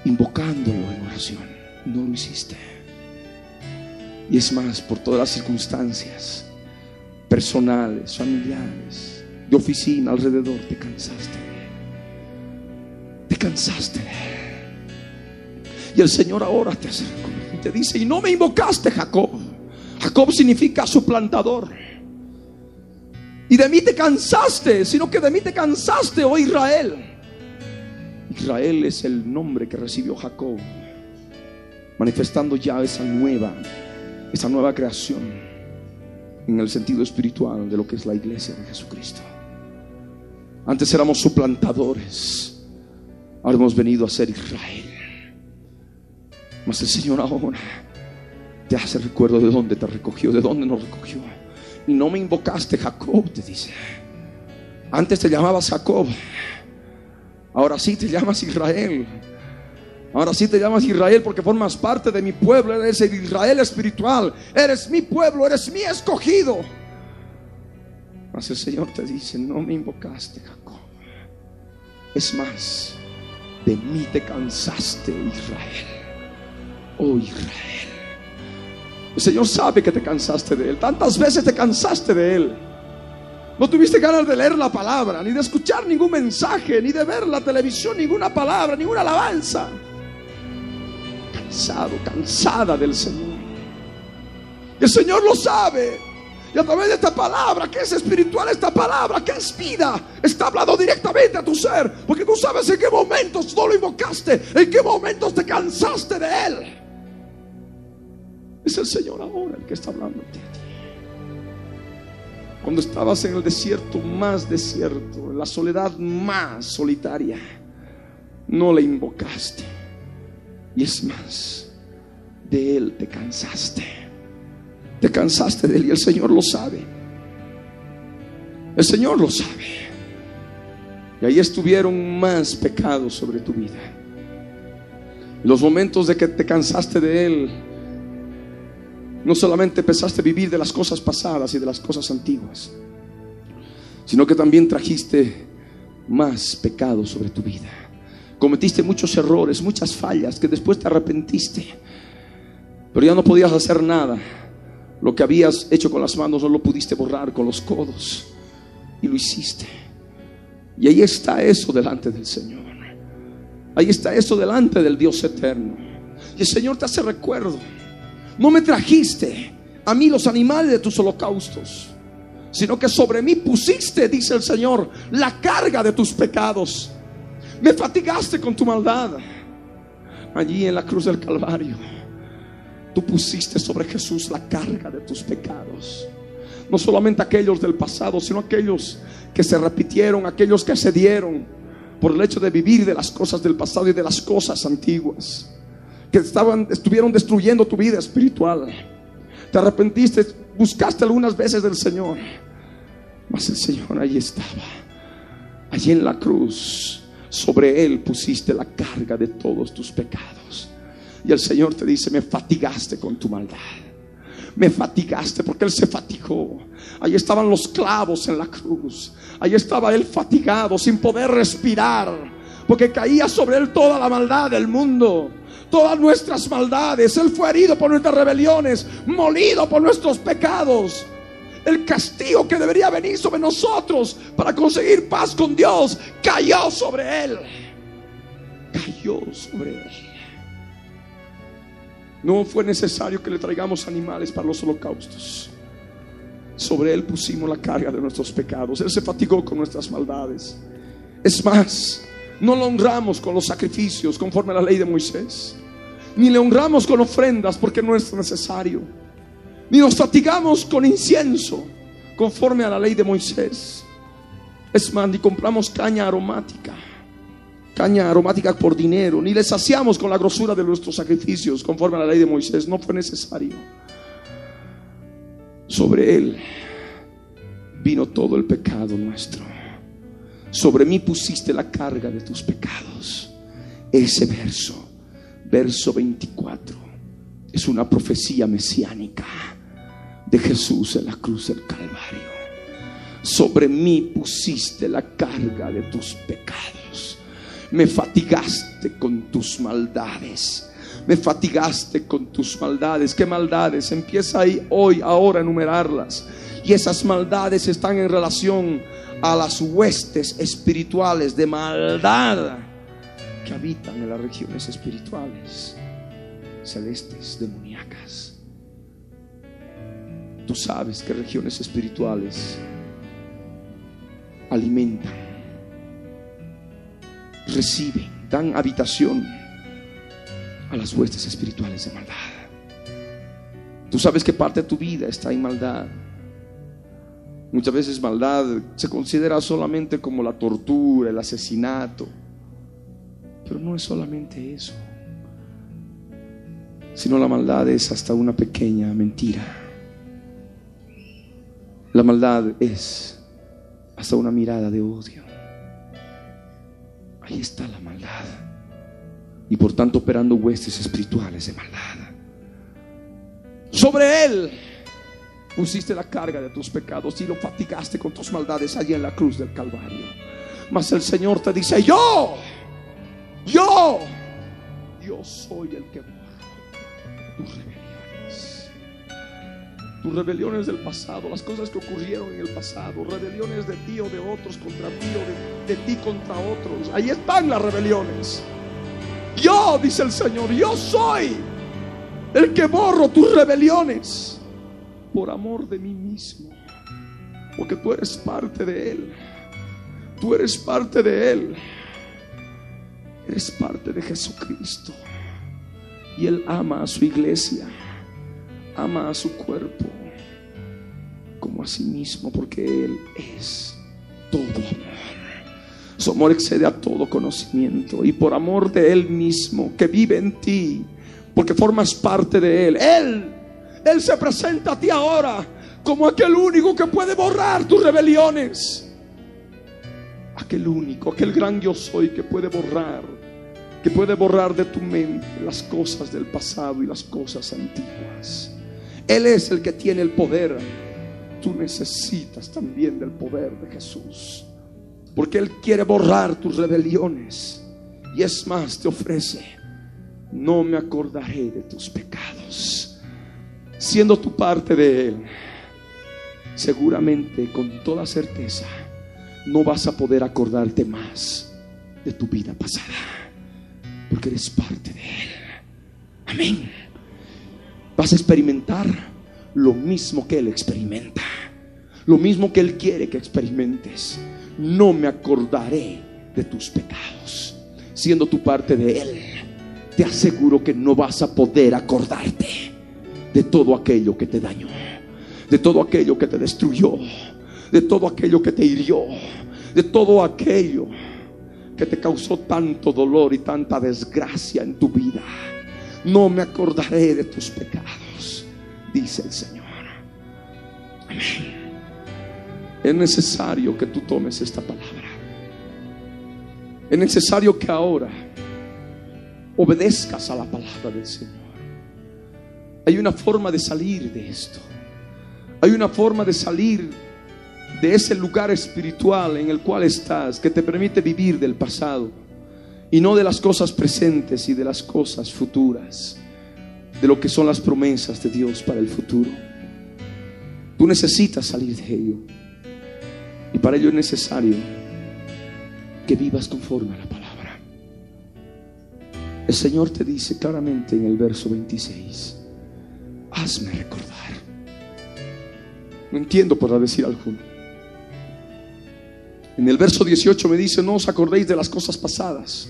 Invocándolo en oración. No lo hiciste. Y es más, por todas las circunstancias personales, familiares, de oficina alrededor, te cansaste Te cansaste Y el Señor ahora te acercó y te dice, y no me invocaste Jacob. Jacob significa suplantador. Y de mí te cansaste, sino que de mí te cansaste, oh Israel. Israel es el nombre que recibió Jacob, manifestando ya esa nueva esa nueva creación en el sentido espiritual de lo que es la iglesia de Jesucristo. Antes éramos suplantadores, ahora hemos venido a ser Israel. Mas el Señor ahora te hace recuerdo de dónde te recogió, de dónde nos recogió. Y no me invocaste Jacob, te dice. Antes te llamabas Jacob, ahora sí te llamas Israel. Ahora sí te llamas Israel porque formas parte de mi pueblo. Eres el Israel espiritual. Eres mi pueblo, eres mi escogido. Mas el Señor te dice, no me invocaste, Jacob. Es más, de mí te cansaste, Israel. Oh Israel. El Señor sabe que te cansaste de Él. Tantas veces te cansaste de Él. No tuviste ganas de leer la palabra, ni de escuchar ningún mensaje, ni de ver la televisión, ninguna palabra, ninguna alabanza cansado, cansada del Señor. El Señor lo sabe. Y a través de esta palabra, que es espiritual, esta palabra, que es vida, está hablando directamente a tu ser. Porque tú sabes en qué momentos no lo invocaste, en qué momentos te cansaste de Él. Es el Señor ahora el que está hablando a ti. Cuando estabas en el desierto más desierto, en la soledad más solitaria, no le invocaste y es más, de Él te cansaste. Te cansaste de Él y el Señor lo sabe. El Señor lo sabe. Y ahí estuvieron más pecados sobre tu vida. Los momentos de que te cansaste de Él, no solamente empezaste a vivir de las cosas pasadas y de las cosas antiguas, sino que también trajiste más pecados sobre tu vida. Cometiste muchos errores, muchas fallas que después te arrepentiste. Pero ya no podías hacer nada. Lo que habías hecho con las manos no lo pudiste borrar con los codos. Y lo hiciste. Y ahí está eso delante del Señor. Ahí está eso delante del Dios eterno. Y el Señor te hace recuerdo. No me trajiste a mí los animales de tus holocaustos, sino que sobre mí pusiste, dice el Señor, la carga de tus pecados. Me fatigaste con tu maldad. Allí en la cruz del Calvario, tú pusiste sobre Jesús la carga de tus pecados. No solamente aquellos del pasado, sino aquellos que se repitieron, aquellos que se dieron por el hecho de vivir de las cosas del pasado y de las cosas antiguas, que estaban, estuvieron destruyendo tu vida espiritual. Te arrepentiste, buscaste algunas veces del Señor, mas el Señor ahí estaba, allí en la cruz sobre Él pusiste la carga de todos tus pecados. Y el Señor te dice, me fatigaste con tu maldad. Me fatigaste porque Él se fatigó. Ahí estaban los clavos en la cruz. Ahí estaba Él fatigado, sin poder respirar. Porque caía sobre Él toda la maldad del mundo. Todas nuestras maldades. Él fue herido por nuestras rebeliones. Molido por nuestros pecados el castigo que debería venir sobre nosotros para conseguir paz con Dios cayó sobre él. Cayó sobre él. No fue necesario que le traigamos animales para los holocaustos. Sobre él pusimos la carga de nuestros pecados. Él se fatigó con nuestras maldades. Es más, no lo honramos con los sacrificios conforme a la ley de Moisés. Ni le honramos con ofrendas porque no es necesario ni nos fatigamos con incienso, conforme a la ley de Moisés. Es más, ni compramos caña aromática, caña aromática por dinero, ni le saciamos con la grosura de nuestros sacrificios, conforme a la ley de Moisés. No fue necesario. Sobre Él vino todo el pecado nuestro. Sobre mí pusiste la carga de tus pecados. Ese verso, verso 24, es una profecía mesiánica de Jesús en la cruz del Calvario. Sobre mí pusiste la carga de tus pecados. Me fatigaste con tus maldades. Me fatigaste con tus maldades. ¿Qué maldades? Empieza ahí hoy, ahora a enumerarlas. Y esas maldades están en relación a las huestes espirituales de maldad que habitan en las regiones espirituales celestes, demoníacas. Tú sabes que regiones espirituales alimentan, reciben, dan habitación a las huestes espirituales de maldad. Tú sabes que parte de tu vida está en maldad. Muchas veces maldad se considera solamente como la tortura, el asesinato. Pero no es solamente eso. Sino la maldad es hasta una pequeña mentira. La maldad es hasta una mirada de odio. Ahí está la maldad. Y por tanto operando huestes espirituales de maldad. Sobre él pusiste la carga de tus pecados y lo fatigaste con tus maldades allí en la cruz del Calvario. Mas el Señor te dice, yo, yo, yo soy el que borro tus rebeliones. Tus rebeliones del pasado, las cosas que ocurrieron en el pasado, rebeliones de ti o de otros contra ti o de, de ti contra otros. Ahí están las rebeliones. Yo, dice el Señor, yo soy el que borro tus rebeliones por amor de mí mismo. Porque tú eres parte de Él. Tú eres parte de Él. Eres parte de Jesucristo. Y Él ama a su iglesia. Ama a su cuerpo. Como a sí mismo. Porque Él es todo amor. Su amor excede a todo conocimiento. Y por amor de Él mismo que vive en ti. Porque formas parte de Él. Él él se presenta a ti ahora como aquel único que puede borrar tus rebeliones. Aquel único, aquel gran yo soy que puede borrar, que puede borrar de tu mente las cosas del pasado y las cosas antiguas. Él es el que tiene el poder. Tú necesitas también del poder de Jesús. Porque Él quiere borrar tus rebeliones. Y es más, te ofrece, no me acordaré de tus pecados siendo tu parte de Él, seguramente con toda certeza no vas a poder acordarte más de tu vida pasada, porque eres parte de Él. Amén. Vas a experimentar lo mismo que Él experimenta, lo mismo que Él quiere que experimentes. No me acordaré de tus pecados, siendo tu parte de Él. Te aseguro que no vas a poder acordarte de todo aquello que te dañó, de todo aquello que te destruyó, de todo aquello que te hirió, de todo aquello que te causó tanto dolor y tanta desgracia en tu vida. No me acordaré de tus pecados, dice el Señor. Amén. Es necesario que tú tomes esta palabra. Es necesario que ahora obedezcas a la palabra del Señor. Hay una forma de salir de esto. Hay una forma de salir de ese lugar espiritual en el cual estás que te permite vivir del pasado y no de las cosas presentes y de las cosas futuras, de lo que son las promesas de Dios para el futuro. Tú necesitas salir de ello y para ello es necesario que vivas conforme a la palabra. El Señor te dice claramente en el verso 26 hazme recordar. No entiendo, por decir alguno. En el verso 18 me dice, no os acordéis de las cosas pasadas,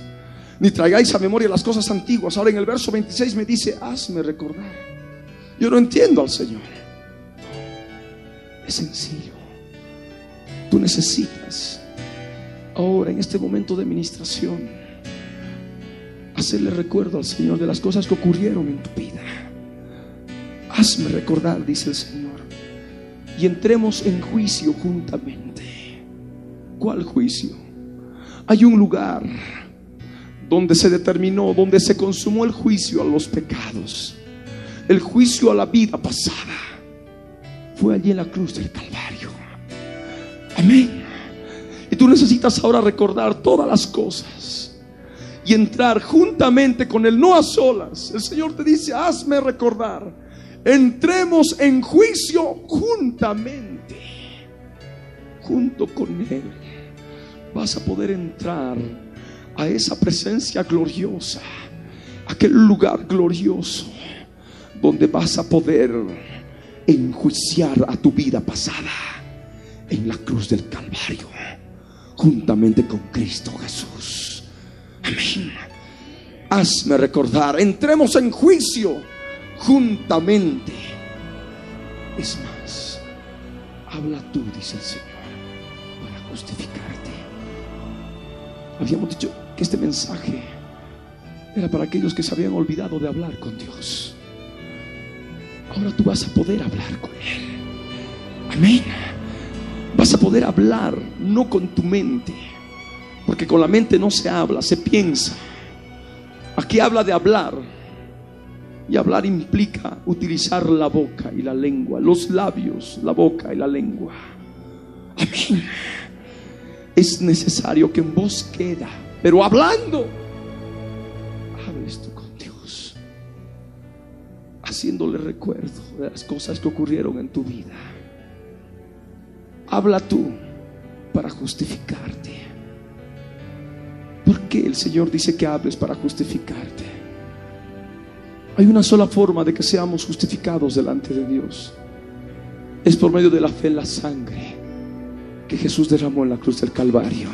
ni traigáis a memoria las cosas antiguas. Ahora en el verso 26 me dice, hazme recordar. Yo no entiendo al Señor. Es sencillo. Tú necesitas ahora, en este momento de ministración, hacerle recuerdo al Señor de las cosas que ocurrieron en tu vida. Hazme recordar, dice el Señor. y entremos en juicio juntamente. ¿Cuál juicio? Hay un lugar donde se determinó, donde se consumó el juicio a los pecados, el juicio a la vida pasada. Fue allí en la cruz del Calvario. Amén. Y tú necesitas ahora recordar todas las cosas y entrar juntamente con Él, no a solas. El Señor te dice, hazme recordar. Entremos en juicio juntamente, junto con Él. Vas a poder entrar a esa presencia gloriosa, aquel lugar glorioso donde vas a poder enjuiciar a tu vida pasada en la cruz del Calvario, juntamente con Cristo Jesús. Amén. Hazme recordar, entremos en juicio juntamente. Es más, habla tú, dice el Señor, para justificarte. Habíamos dicho este mensaje era para aquellos que se habían olvidado de hablar con Dios. Ahora tú vas a poder hablar con Él. Amén. Vas a poder hablar no con tu mente, porque con la mente no se habla, se piensa. Aquí habla de hablar. Y hablar implica utilizar la boca y la lengua, los labios, la boca y la lengua. Amén. Es necesario que en voz queda, pero hablando, hables tú con Dios, haciéndole recuerdo de las cosas que ocurrieron en tu vida. Habla tú para justificarte. ¿Por qué el Señor dice que hables para justificarte? Hay una sola forma de que seamos justificados delante de Dios. Es por medio de la fe en la sangre que Jesús derramó en la cruz del Calvario.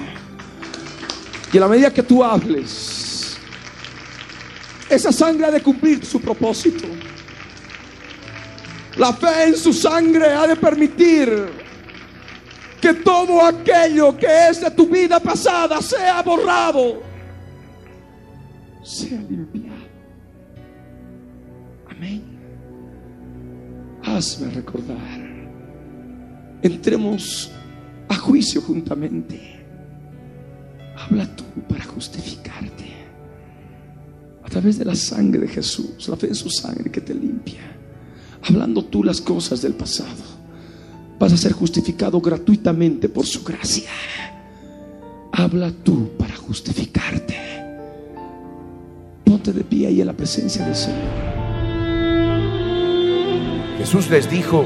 Y a la medida que tú hables, esa sangre ha de cumplir su propósito. La fe en su sangre ha de permitir que todo aquello que es de tu vida pasada sea borrado, sea limpiado. Amén. Hazme recordar. Entremos a juicio juntamente. Habla tú para justificarte. A través de la sangre de Jesús, la fe en su sangre que te limpia. Hablando tú las cosas del pasado. Vas a ser justificado gratuitamente por su gracia. Habla tú para justificarte. Ponte de pie ahí en la presencia del Señor. Jesús les dijo,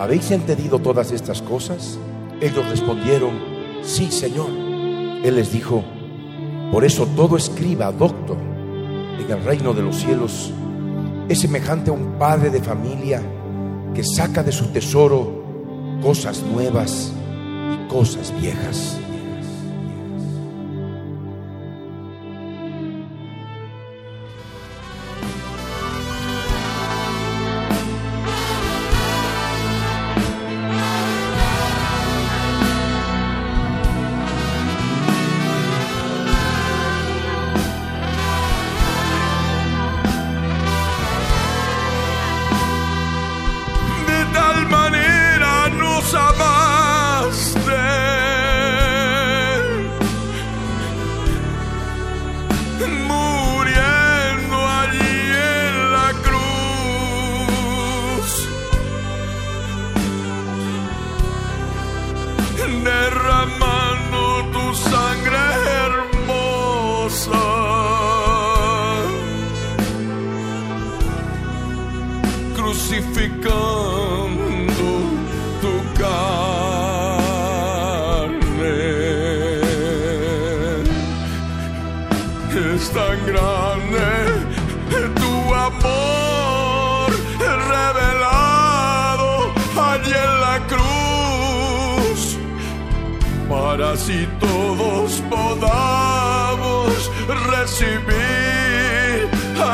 ¿habéis entendido todas estas cosas? Ellos respondieron, sí, Señor. Él les dijo, por eso todo escriba, doctor, en el reino de los cielos es semejante a un padre de familia que saca de su tesoro cosas nuevas y cosas viejas.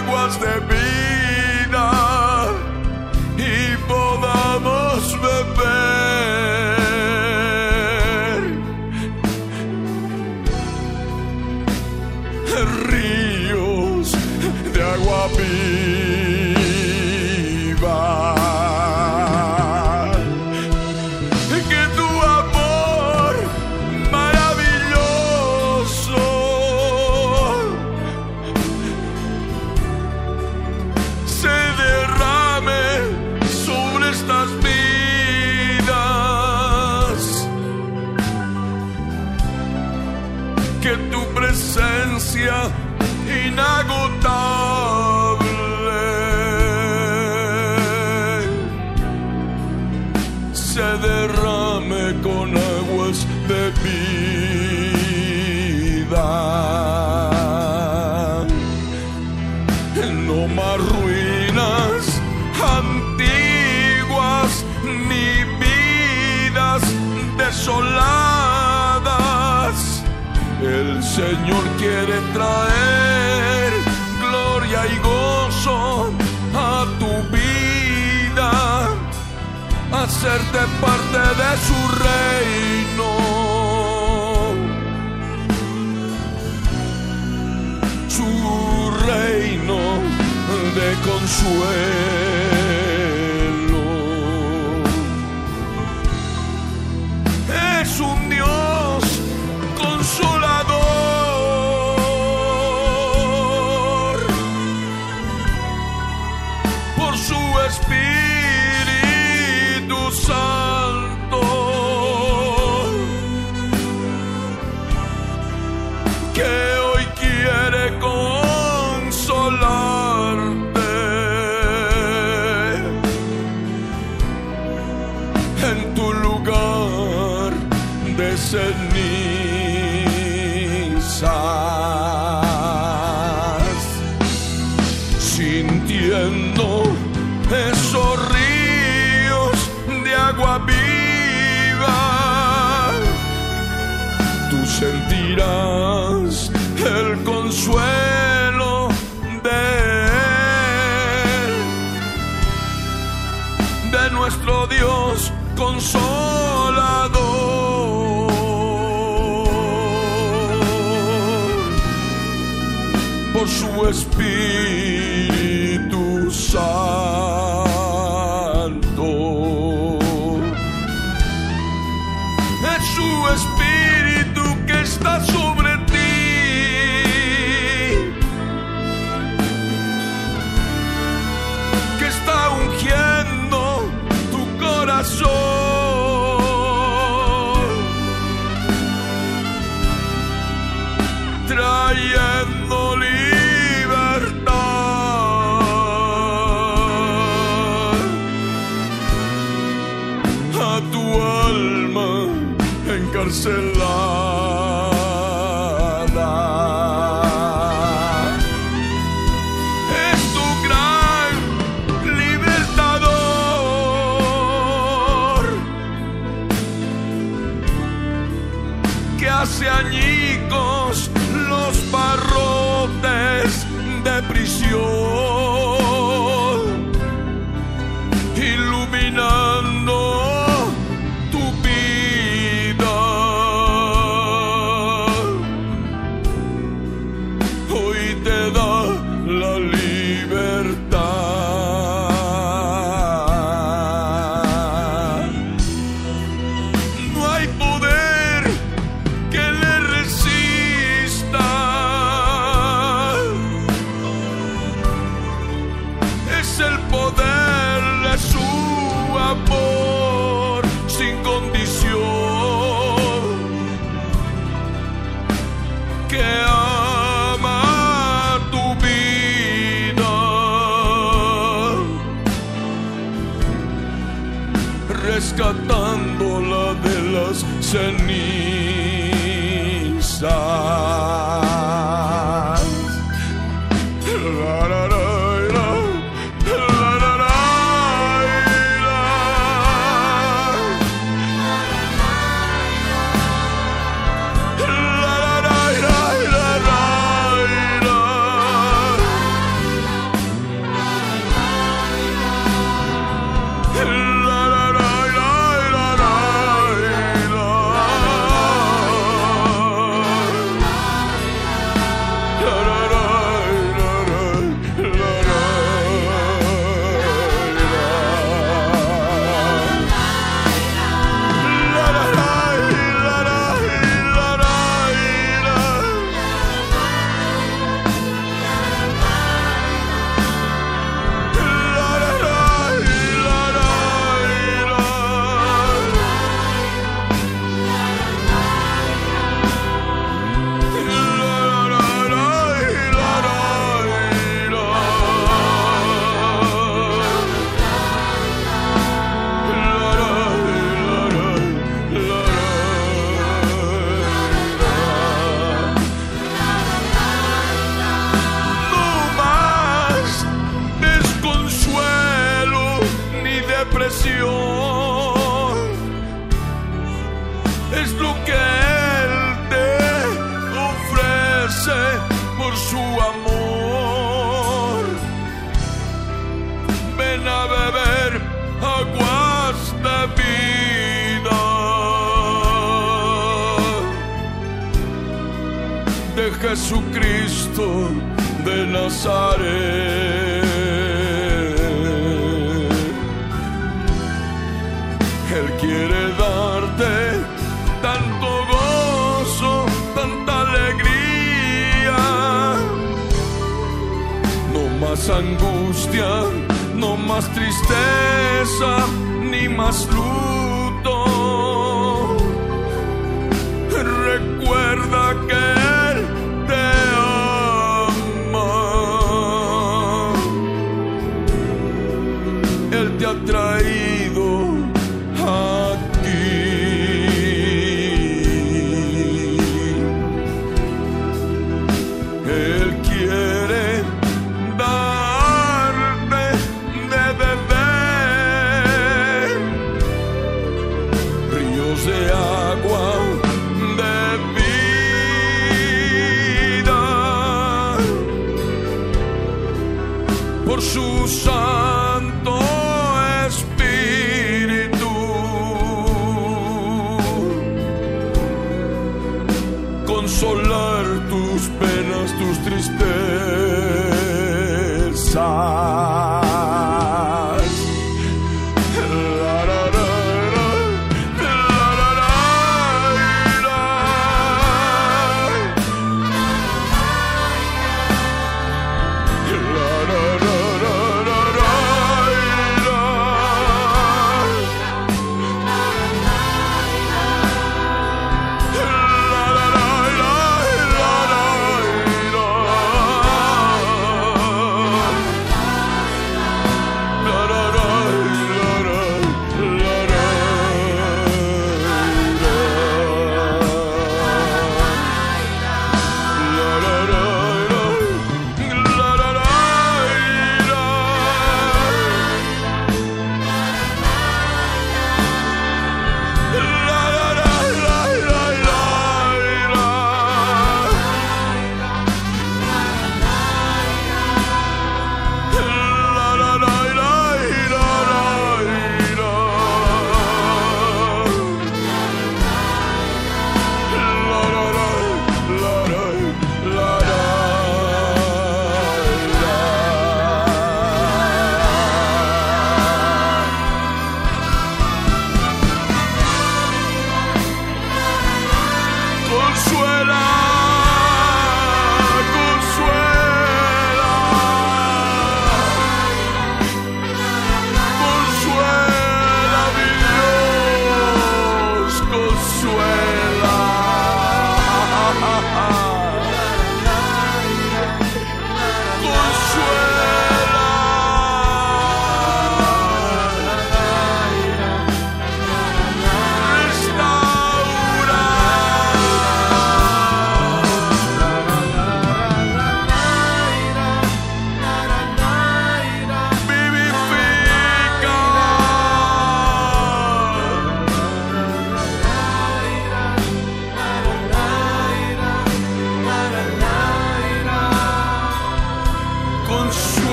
Aguas de vida hacerte parte de su reino. Su reino de consuelo. está.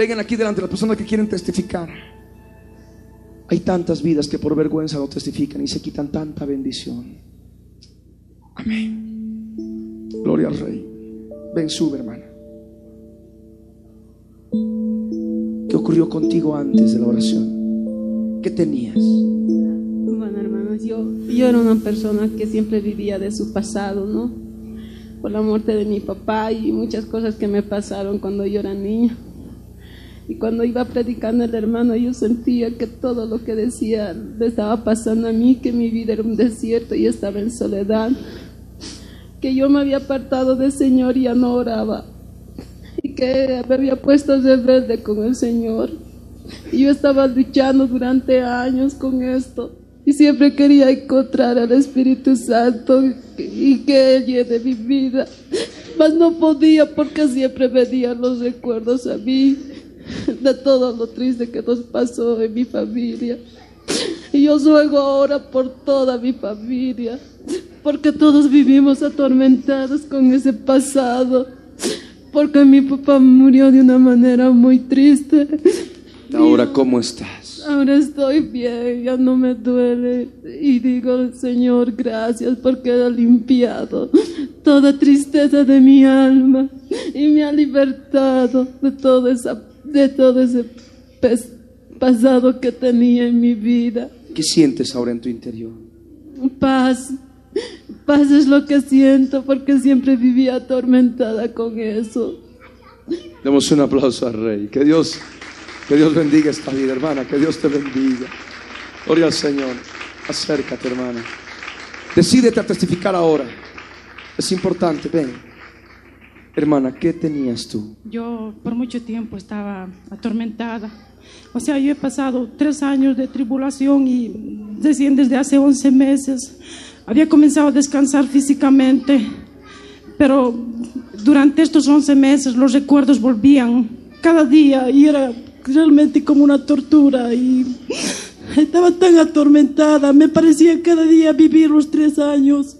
Vengan aquí delante las personas que quieren testificar. Hay tantas vidas que por vergüenza no testifican y se quitan tanta bendición. Amén. Gloria al Rey. Ven, sube, hermana. ¿Qué ocurrió contigo antes de la oración? ¿Qué tenías? Bueno, hermanos, yo, yo era una persona que siempre vivía de su pasado, ¿no? Por la muerte de mi papá y muchas cosas que me pasaron cuando yo era niña. Y cuando iba predicando el hermano, yo sentía que todo lo que decía le estaba pasando a mí, que mi vida era un desierto y estaba en soledad, que yo me había apartado del Señor y ya no oraba, y que me había puesto rebelde con el Señor. Y yo estaba luchando durante años con esto. Y siempre quería encontrar al Espíritu Santo y que Él llene mi vida. Mas no podía porque siempre venían los recuerdos a mí de todo lo triste que nos pasó en mi familia. Y yo ruego ahora por toda mi familia, porque todos vivimos atormentados con ese pasado, porque mi papá murió de una manera muy triste. Ahora, ¿cómo estás? Ahora estoy bien, ya no me duele. Y digo, Señor, gracias porque ha limpiado toda tristeza de mi alma y me ha libertado de todo, esa, de todo ese pasado que tenía en mi vida. ¿Qué sientes ahora en tu interior? Paz. Paz es lo que siento porque siempre vivía atormentada con eso. Demos un aplauso al Rey. Que Dios, que Dios bendiga esta vida, hermana. Que Dios te bendiga. Gloria al Señor. Acércate, hermana. Decídete a testificar ahora. Es importante, ven. Hermana, ¿qué tenías tú? Yo por mucho tiempo estaba atormentada. O sea, yo he pasado tres años de tribulación y recién desde hace 11 meses había comenzado a descansar físicamente, pero durante estos 11 meses los recuerdos volvían cada día y era realmente como una tortura y estaba tan atormentada, me parecía cada día vivir los tres años.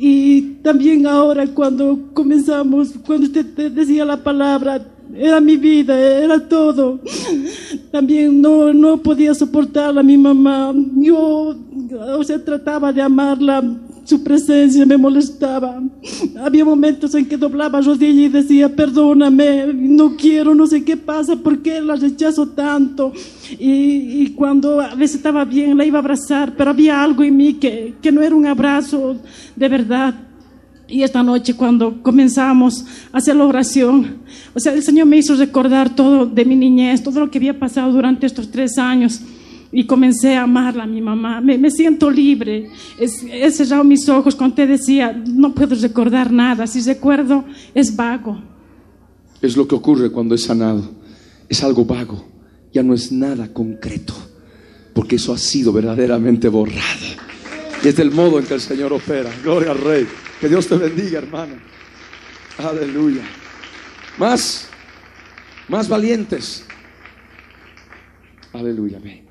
Y también ahora cuando comenzamos, cuando usted te decía la palabra, era mi vida, era todo. También no, no podía soportar a mi mamá. Yo, o trataba de amarla, su presencia me molestaba. Había momentos en que doblaba rodilla y decía, perdóname, no quiero, no sé qué pasa, ¿por qué la rechazo tanto? Y, y cuando a veces estaba bien, la iba a abrazar, pero había algo en mí que, que no era un abrazo de verdad. Y esta noche cuando comenzamos a hacer la oración, o sea, el Señor me hizo recordar todo de mi niñez, todo lo que había pasado durante estos tres años. Y comencé a amarla a mi mamá. Me, me siento libre. He cerrado mis ojos cuando te decía, no puedo recordar nada. Si recuerdo, es vago. Es lo que ocurre cuando es sanado. Es algo vago. Ya no es nada concreto. Porque eso ha sido verdaderamente borrado. Y es del modo en que el Señor opera. Gloria al Rey. Que Dios te bendiga, hermano. Aleluya. Más. Más valientes. Aleluya. Ven.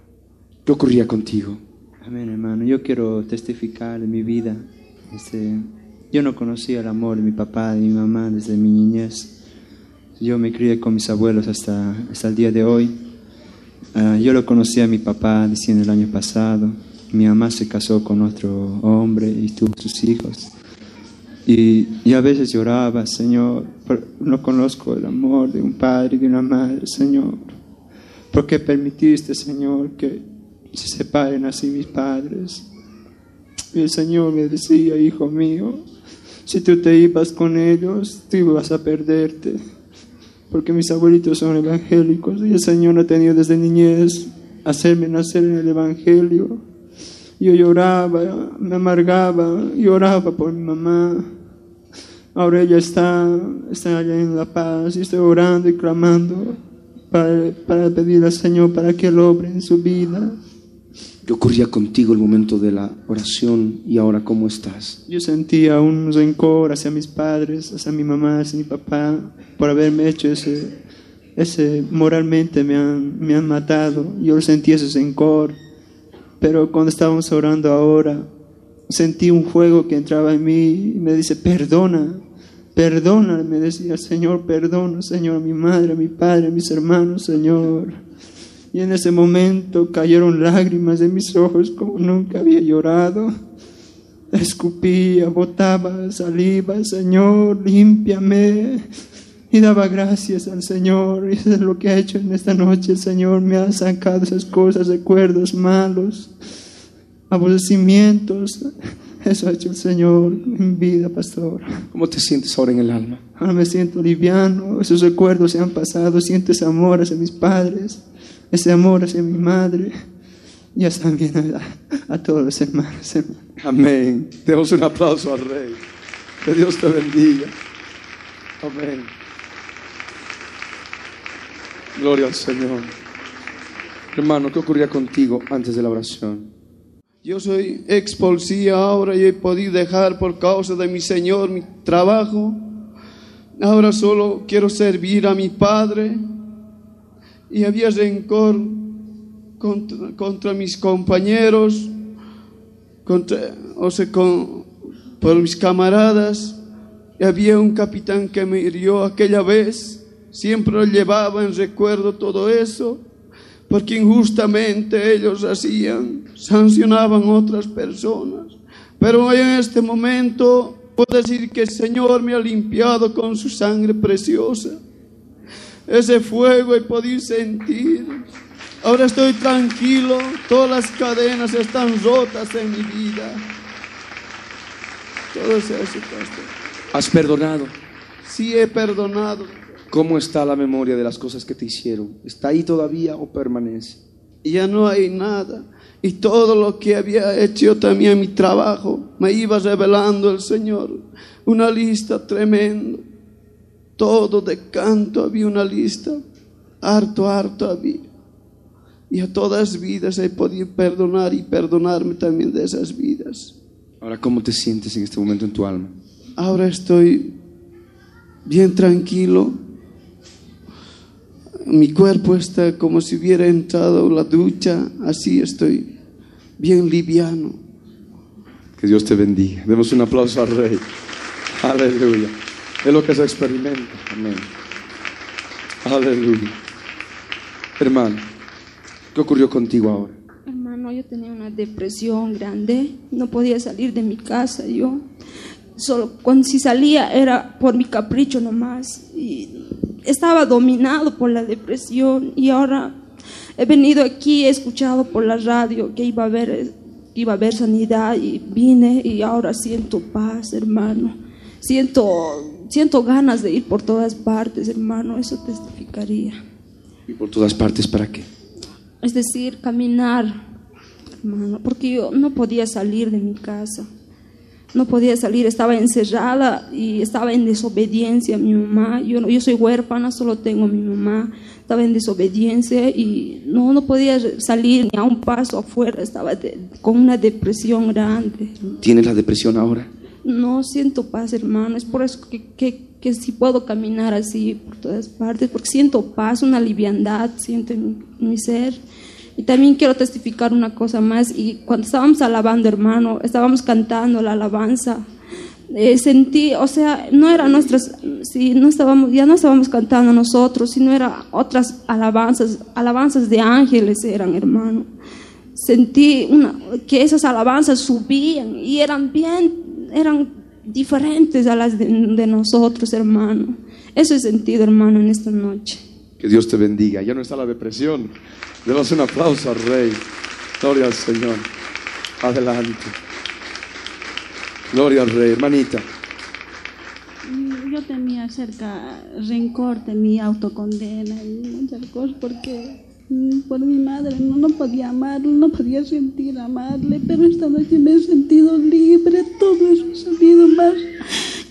¿Qué ocurría contigo? Amén, hermano. Yo quiero testificar de mi vida. Este, yo no conocía el amor de mi papá, de mi mamá desde mi niñez. Yo me crié con mis abuelos hasta, hasta el día de hoy. Ah, yo lo conocí a mi papá diciendo el año pasado. Mi mamá se casó con otro hombre y tuvo sus hijos. Y, y a veces lloraba, Señor, no conozco el amor de un padre y de una madre, Señor. ¿Por qué permitiste, Señor, que se separen así mis padres? Y el Señor me decía, hijo mío, si tú te ibas con ellos, tú ibas a perderte. Porque mis abuelitos son evangélicos y el Señor ha tenido desde niñez hacerme nacer en el Evangelio. Yo lloraba, me amargaba, lloraba por mi mamá. Ahora ella está, está allá en La Paz y estoy orando y clamando para, para pedir al Señor para que Él obre en su vida. ¿Qué ocurría contigo el momento de la oración y ahora cómo estás? Yo sentía un rencor hacia mis padres, hacia mi mamá, hacia mi papá, por haberme hecho ese, ese moralmente me han, me han matado. Yo sentí ese rencor, pero cuando estábamos orando ahora, sentí un fuego que entraba en mí y me dice, perdona, perdona, me decía, Señor, perdona, Señor, a mi madre, a mi padre, a mis hermanos, Señor. Y en ese momento cayeron lágrimas de mis ojos como nunca había llorado. Escupía, botaba saliva, Señor, límpiame. Y daba gracias al Señor. Y eso es lo que ha hecho en esta noche. El Señor me ha sacado esas cosas, recuerdos malos, aborrecimientos. Eso ha hecho el Señor en vida, pastor. ¿Cómo te sientes ahora en el alma? Ahora me siento liviano. Esos recuerdos se han pasado. Siento ese amor hacia mis padres ese amor hacia mi madre y hasta también a, a todos los hermanos. hermanos. Amén. Demos un aplauso al Rey. Que Dios te bendiga. Amén. Gloria al Señor. Hermano, ¿qué ocurría contigo antes de la oración? Yo soy ex policía ahora y he podido dejar por causa de mi Señor mi trabajo. Ahora solo quiero servir a mi Padre y había rencor contra, contra mis compañeros, contra, o sea, con, por mis camaradas. Y había un capitán que me hirió aquella vez, siempre lo llevaba en recuerdo todo eso, porque injustamente ellos hacían, sancionaban otras personas. Pero hoy en este momento puedo decir que el Señor me ha limpiado con su sangre preciosa ese fuego he podido sentir. Ahora estoy tranquilo, todas las cadenas están rotas en mi vida. Todo eso, pastor. ¿Has perdonado? Sí he perdonado. ¿Cómo está la memoria de las cosas que te hicieron? ¿Está ahí todavía o permanece? Ya no hay nada. Y todo lo que había hecho también en mi trabajo, me iba revelando el Señor. Una lista tremenda. Todo de canto había una lista, harto, harto había. Y a todas vidas he podido perdonar y perdonarme también de esas vidas. Ahora, ¿cómo te sientes en este momento en tu alma? Ahora estoy bien tranquilo. Mi cuerpo está como si hubiera entrado la ducha, así estoy bien liviano. Que Dios te bendiga. Demos un aplauso al Rey. Aleluya. Es lo que se experimenta. Amén. Aleluya. Hermano, ¿qué ocurrió contigo ahora? Hermano, yo tenía una depresión grande, no podía salir de mi casa, yo solo cuando si salía era por mi capricho nomás y estaba dominado por la depresión y ahora he venido aquí, he escuchado por la radio que iba a haber iba a haber sanidad y vine y ahora siento paz, hermano. Siento siento ganas de ir por todas partes, hermano, eso testificaría. ¿Y por todas partes para qué? Es decir, caminar, hermano, porque yo no podía salir de mi casa. No podía salir, estaba encerrada y estaba en desobediencia a mi mamá. Yo, yo soy huérfana, solo tengo a mi mamá. Estaba en desobediencia y no, no podía salir ni a un paso afuera. Estaba de- con una depresión grande. ¿Tienes la depresión ahora? No siento paz, hermano. Es por eso que, que, que sí puedo caminar así por todas partes, porque siento paz, una liviandad, siento en mi, mi ser. Y también quiero testificar una cosa más. Y cuando estábamos alabando, hermano, estábamos cantando la alabanza. eh, sentí, o sea, no eran nuestras, sí, no estábamos, ya no estábamos cantando nosotros, sino eran otras alabanzas, alabanzas de ángeles eran, hermano sentí una, que esas alabanzas subían y eran bien, eran diferentes a las de, de nosotros, hermano. Eso he sentido, hermano, en esta noche. Que Dios te bendiga. Ya no está la depresión. Demos un aplauso al Rey. Gloria al Señor. Adelante. Gloria al Rey, hermanita. Yo tenía cerca rencor, tenía autocondena y muchas cosas porque mm, por mi madre no, no podía amarle, no podía sentir amarle, pero esta noche me he sentido libre, todo eso ha salido más.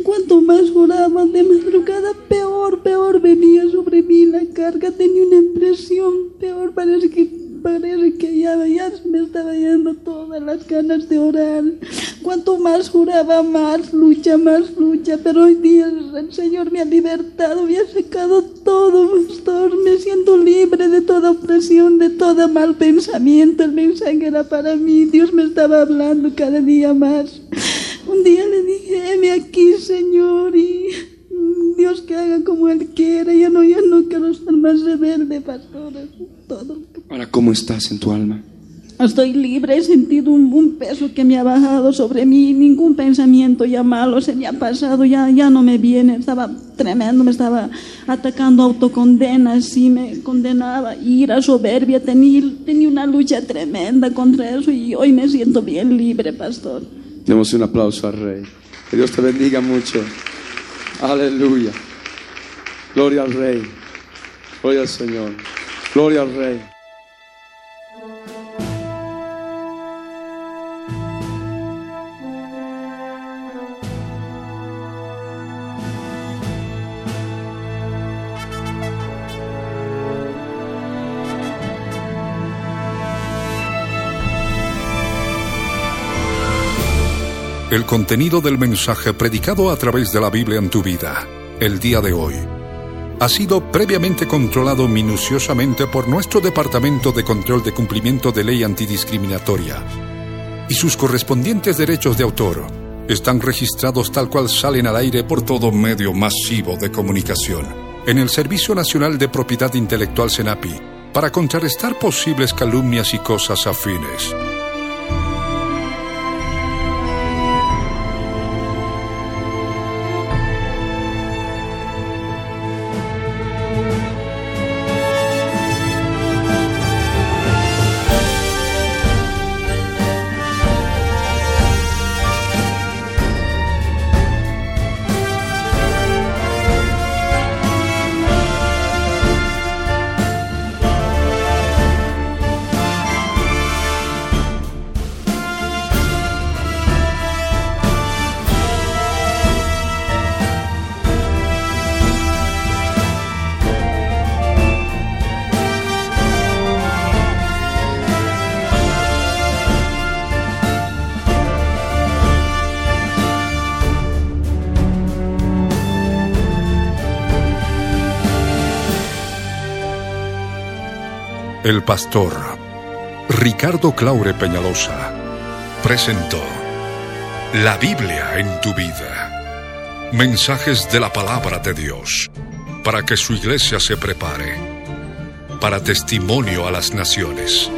Cuanto más juraba de madrugada, peor, peor venía sobre mí la carga, tenía una impresión, peor parece que parece que ya, ya me estaba yendo todas las ganas de orar. Cuanto más juraba, más lucha, más lucha. Pero hoy día el Señor me ha libertado, me ha sacado todo, pastor. Me siento libre de toda opresión, de todo mal pensamiento. El mensaje era para mí. Dios me estaba hablando cada día más. Un día le dije, heme aquí, Señor, y Dios que haga como Él quiera. Yo no, yo no quiero ser más rebelde, pastor. Todo. Ahora, ¿cómo estás en tu alma? Estoy libre, he sentido un, un, peso que me ha bajado sobre mí, ningún pensamiento ya malo se me ha pasado, ya, ya no me viene, estaba tremendo, me estaba atacando autocondena, así me condenaba, ira, soberbia, tenía, tenía una lucha tremenda contra eso y hoy me siento bien libre, pastor. Demos un aplauso al Rey. Que Dios te bendiga mucho. Aleluya. Gloria al Rey. Gloria al Señor. Gloria al Rey. El contenido del mensaje predicado a través de la Biblia en tu vida, el día de hoy, ha sido previamente controlado minuciosamente por nuestro Departamento de Control de Cumplimiento de Ley Antidiscriminatoria y sus correspondientes derechos de autor están registrados tal cual salen al aire por todo medio masivo de comunicación en el Servicio Nacional de Propiedad Intelectual SENAPI para contrarrestar posibles calumnias y cosas afines. El pastor Ricardo Claure Peñalosa presentó La Biblia en tu vida. Mensajes de la palabra de Dios para que su iglesia se prepare para testimonio a las naciones.